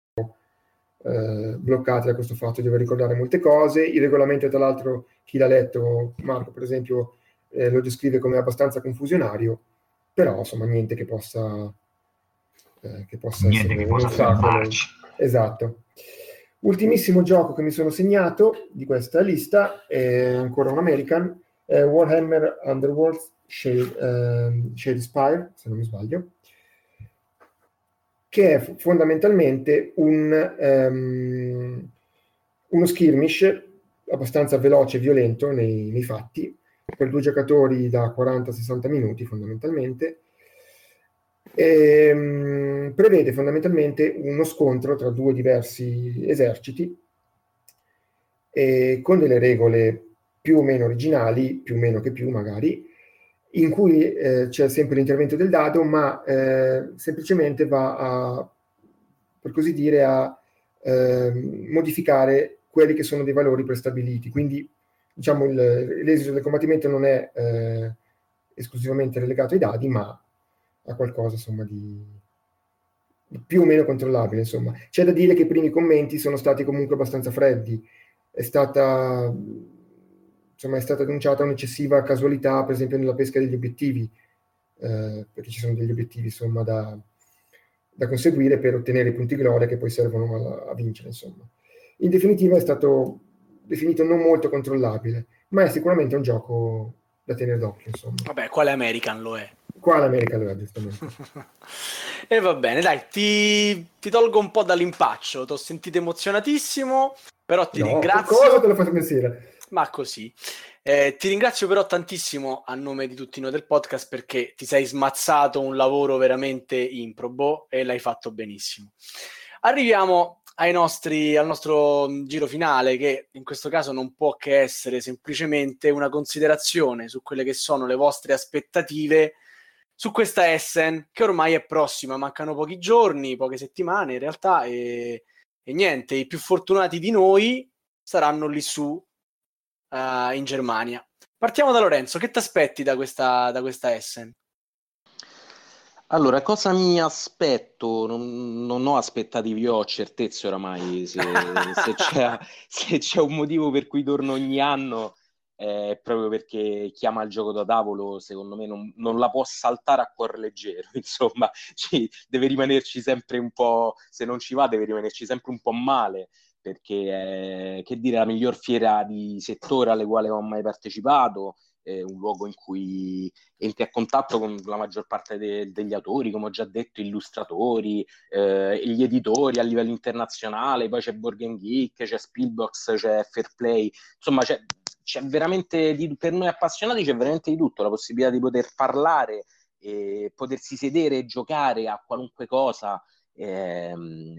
eh, bloccate da questo fatto di dover ricordare molte cose. Il regolamento, tra l'altro, chi l'ha letto, Marco per esempio, eh, lo descrive come abbastanza confusionario, però insomma niente che possa eh, che possa Niente essere che possa fermarci. Esatto. Ultimissimo gioco che mi sono segnato di questa lista è ancora un American, è Warhammer Underworld Shade, Shade Spire, se non mi sbaglio, che è fondamentalmente un, um, uno skirmish abbastanza veloce e violento nei, nei fatti, per due giocatori da 40-60 minuti fondamentalmente, e, ehm, prevede fondamentalmente uno scontro tra due diversi eserciti con delle regole più o meno originali, più o meno che più magari, in cui eh, c'è sempre l'intervento del dado, ma eh, semplicemente va a, per così dire, a eh, modificare quelli che sono dei valori prestabiliti. Quindi, diciamo, il, l'esito del combattimento non è eh, esclusivamente relegato ai dadi, ma a qualcosa insomma di, più o meno controllabile insomma. C'è da dire che i primi commenti sono stati comunque abbastanza freddi, è stata, insomma, è stata denunciata un'eccessiva casualità per esempio nella pesca degli obiettivi, eh, perché ci sono degli obiettivi insomma da, da conseguire per ottenere i punti gloria che poi servono a, a vincere insomma. In definitiva è stato definito non molto controllabile, ma è sicuramente un gioco da tenere d'occhio. Insomma. Vabbè, quale American lo è? Qua l'America lo è, giustamente. e va bene, dai, ti, ti tolgo un po' dall'impaccio. Ti ho sentito emozionatissimo, però ti no, ringrazio. Cosa te lo faccio pensare? Ma così. Eh, ti ringrazio però tantissimo a nome di tutti noi del podcast perché ti sei smazzato un lavoro veramente improbo e l'hai fatto benissimo. Arriviamo nostri, al nostro giro finale che in questo caso non può che essere semplicemente una considerazione su quelle che sono le vostre aspettative su questa Essen che ormai è prossima, mancano pochi giorni, poche settimane in realtà e, e niente, i più fortunati di noi saranno lì su uh, in Germania. Partiamo da Lorenzo, che ti aspetti da questa, da questa Essen? Allora, cosa mi aspetto? Non, non ho aspettativi, ho certezze oramai. Se, se, c'è, se, c'è, un motivo per cui torno ogni anno eh, proprio perché chiama il gioco da tavolo, secondo me non, non la può saltare a cuor leggero, insomma, ci, deve rimanerci sempre un po', se non ci va deve rimanerci sempre un po' male, perché è, che dire, la miglior fiera di settore alle quali ho mai partecipato, è un luogo in cui entri a contatto con la maggior parte de- degli autori, come ho già detto, illustratori, eh, gli editori a livello internazionale, poi c'è Borgen Geek, c'è Spielbox, c'è Fairplay, insomma c'è c'è veramente di, per noi appassionati c'è veramente di tutto, la possibilità di poter parlare, potersi sedere e giocare a qualunque cosa eh,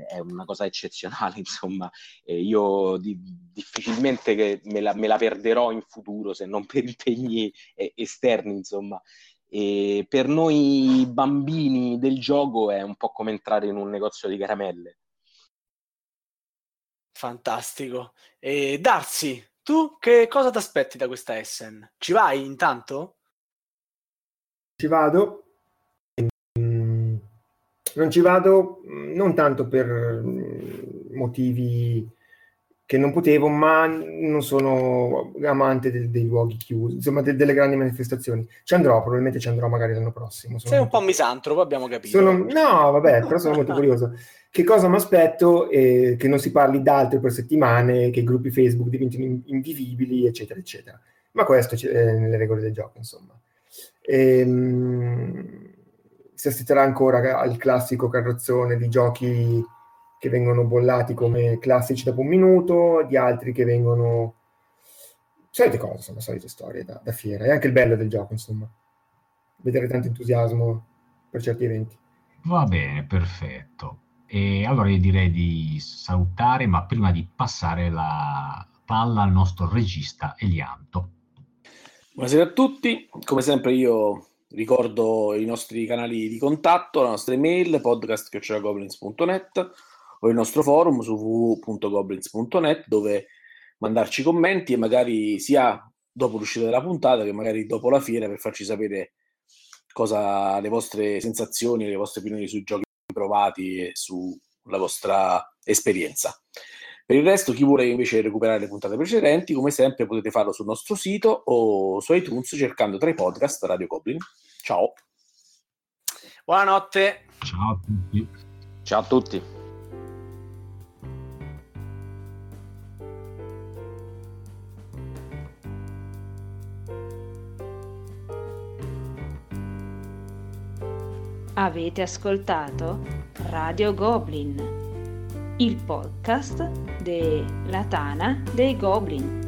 è una cosa eccezionale, insomma, eh, io di, difficilmente me la, me la, perderò in futuro se non per impegni eh, esterni, insomma. E per noi bambini del gioco è un po' come entrare in un negozio di caramelle. Fantastico. E Darsi, tu che cosa ti aspetti da questa Essen? Ci vai intanto? Ci vado. Non ci vado mm, non tanto per mm, motivi che non potevo, ma non sono amante del, dei luoghi chiusi, insomma de, delle grandi manifestazioni. Ci andrò, probabilmente ci andrò magari l'anno prossimo. Sei un po' misantropo, abbiamo capito. Sono, no, vabbè, però sono molto curioso. Che cosa mi aspetto? Eh, che non si parli d'altro per settimane, che i gruppi Facebook diventino invivibili, eccetera, eccetera. Ma questo è nelle regole del gioco, insomma. Ehm, si assisterà ancora al classico carrozzone di giochi che vengono bollati come classici dopo un minuto, di altri che vengono solite cose, insomma, solite storie da, da fiera. È anche il bello del gioco, insomma. Vedere tanto entusiasmo per certi eventi. Va bene, perfetto. E allora io direi di salutare, ma prima di passare la palla al nostro regista Elianto. Buonasera a tutti, come sempre io ricordo i nostri canali di contatto, la nostra email podcast.goblins.net o il nostro forum su www.goblins.net dove mandarci commenti e magari sia dopo l'uscita della puntata che magari dopo la fiera per farci sapere cosa le vostre sensazioni, le vostre opinioni sui giochi provati e sulla vostra esperienza. Per il resto, chi vuole invece recuperare le puntate precedenti, come sempre potete farlo sul nostro sito o su iTunes cercando tra i podcast Radio Goblin. Ciao. Buonanotte. Ciao a tutti. Ciao a tutti. Avete ascoltato Radio Goblin, il podcast della Tana dei Goblin.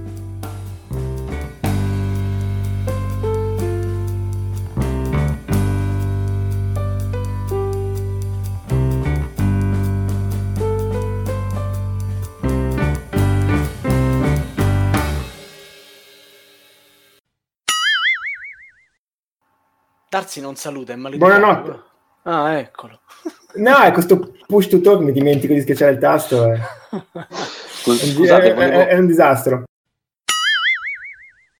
Darsi non saluta, è maleducato. Buonanotte. Ah, eccolo. No, è questo push to talk, mi dimentico di schiacciare il tasto. È, Scusate, è- volevo, è- è un disastro.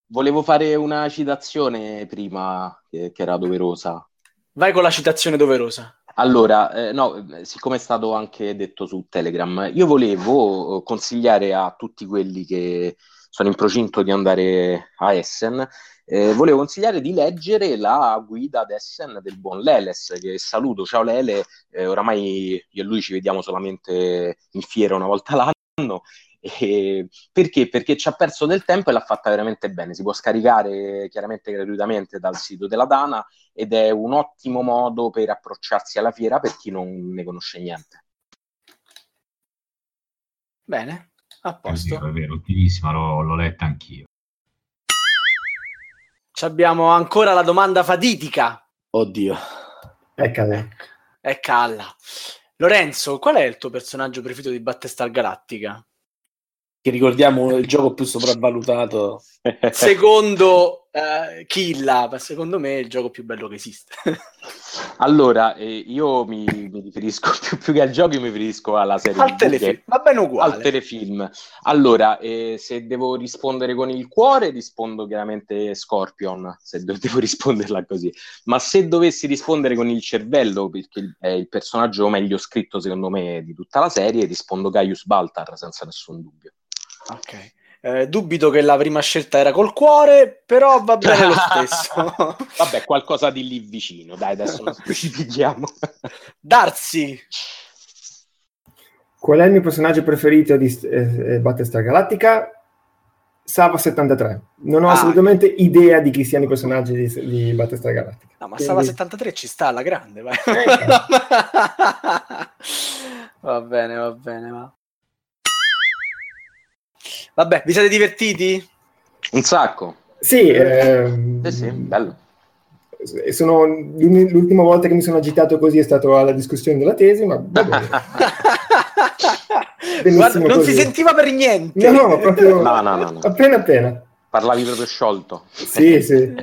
volevo fare una citazione prima che, che era doverosa. Vai con la citazione doverosa. Allora, eh, no, eh, siccome è stato anche detto su Telegram, io volevo eh, consigliare a tutti quelli che sono in procinto di andare a Essen, eh, volevo consigliare di leggere la guida ad Essen del buon Leles, che saluto. Ciao Lele, eh, oramai io e lui ci vediamo solamente in fiera una volta l'anno. E perché? Perché ci ha perso del tempo e l'ha fatta veramente bene. Si può scaricare chiaramente gratuitamente dal sito della Dana ed è un ottimo modo per approcciarsi alla fiera per chi non ne conosce niente. Bene, a È posto. vero, è vero, utilissima, l'ho, l'ho letta anch'io. Ci abbiamo ancora la domanda fatidica. Oddio. Eccole. È Calla. Lorenzo, qual è il tuo personaggio preferito di Battestar Galactica? Che ricordiamo il gioco più sopravvalutato. Secondo eh, Killa, ma secondo me è il gioco più bello che esiste. Allora, eh, io mi, mi riferisco più, più che al gioco, io mi riferisco alla serie Al telefilm, va bene uguale. al telefilm. Allora, eh, se devo rispondere con il cuore, rispondo chiaramente Scorpion, se devo risponderla così. Ma se dovessi rispondere con il cervello, perché è il personaggio meglio scritto secondo me di tutta la serie, rispondo Gaius Baltar senza nessun dubbio. Ok. Eh, dubito che la prima scelta era col cuore, però va bene lo stesso. Vabbè, qualcosa di lì vicino, dai, adesso non specifichiamo. Darsi, Qual è il mio personaggio preferito di eh, eh, Battlestar Galactica? Sava 73. Non ho Ah. assolutamente idea di chi siano i personaggi di, di Battlestar Galactica. no, ma Quindi- Sava 73 ci sta alla grande, vai. Eh, va bene, va bene, va. Vabbè, vi siete divertiti? Un sacco. Sì, ehm, Sì, sì, bello. sono- l'ultima volta che mi sono agitato così è stato alla discussione della tesi, ma va bene. Guarda, non così. si sentiva per niente. No, no, proprio No, no, no, no. appena appena. Parlavi proprio sciolto. Sì, sì.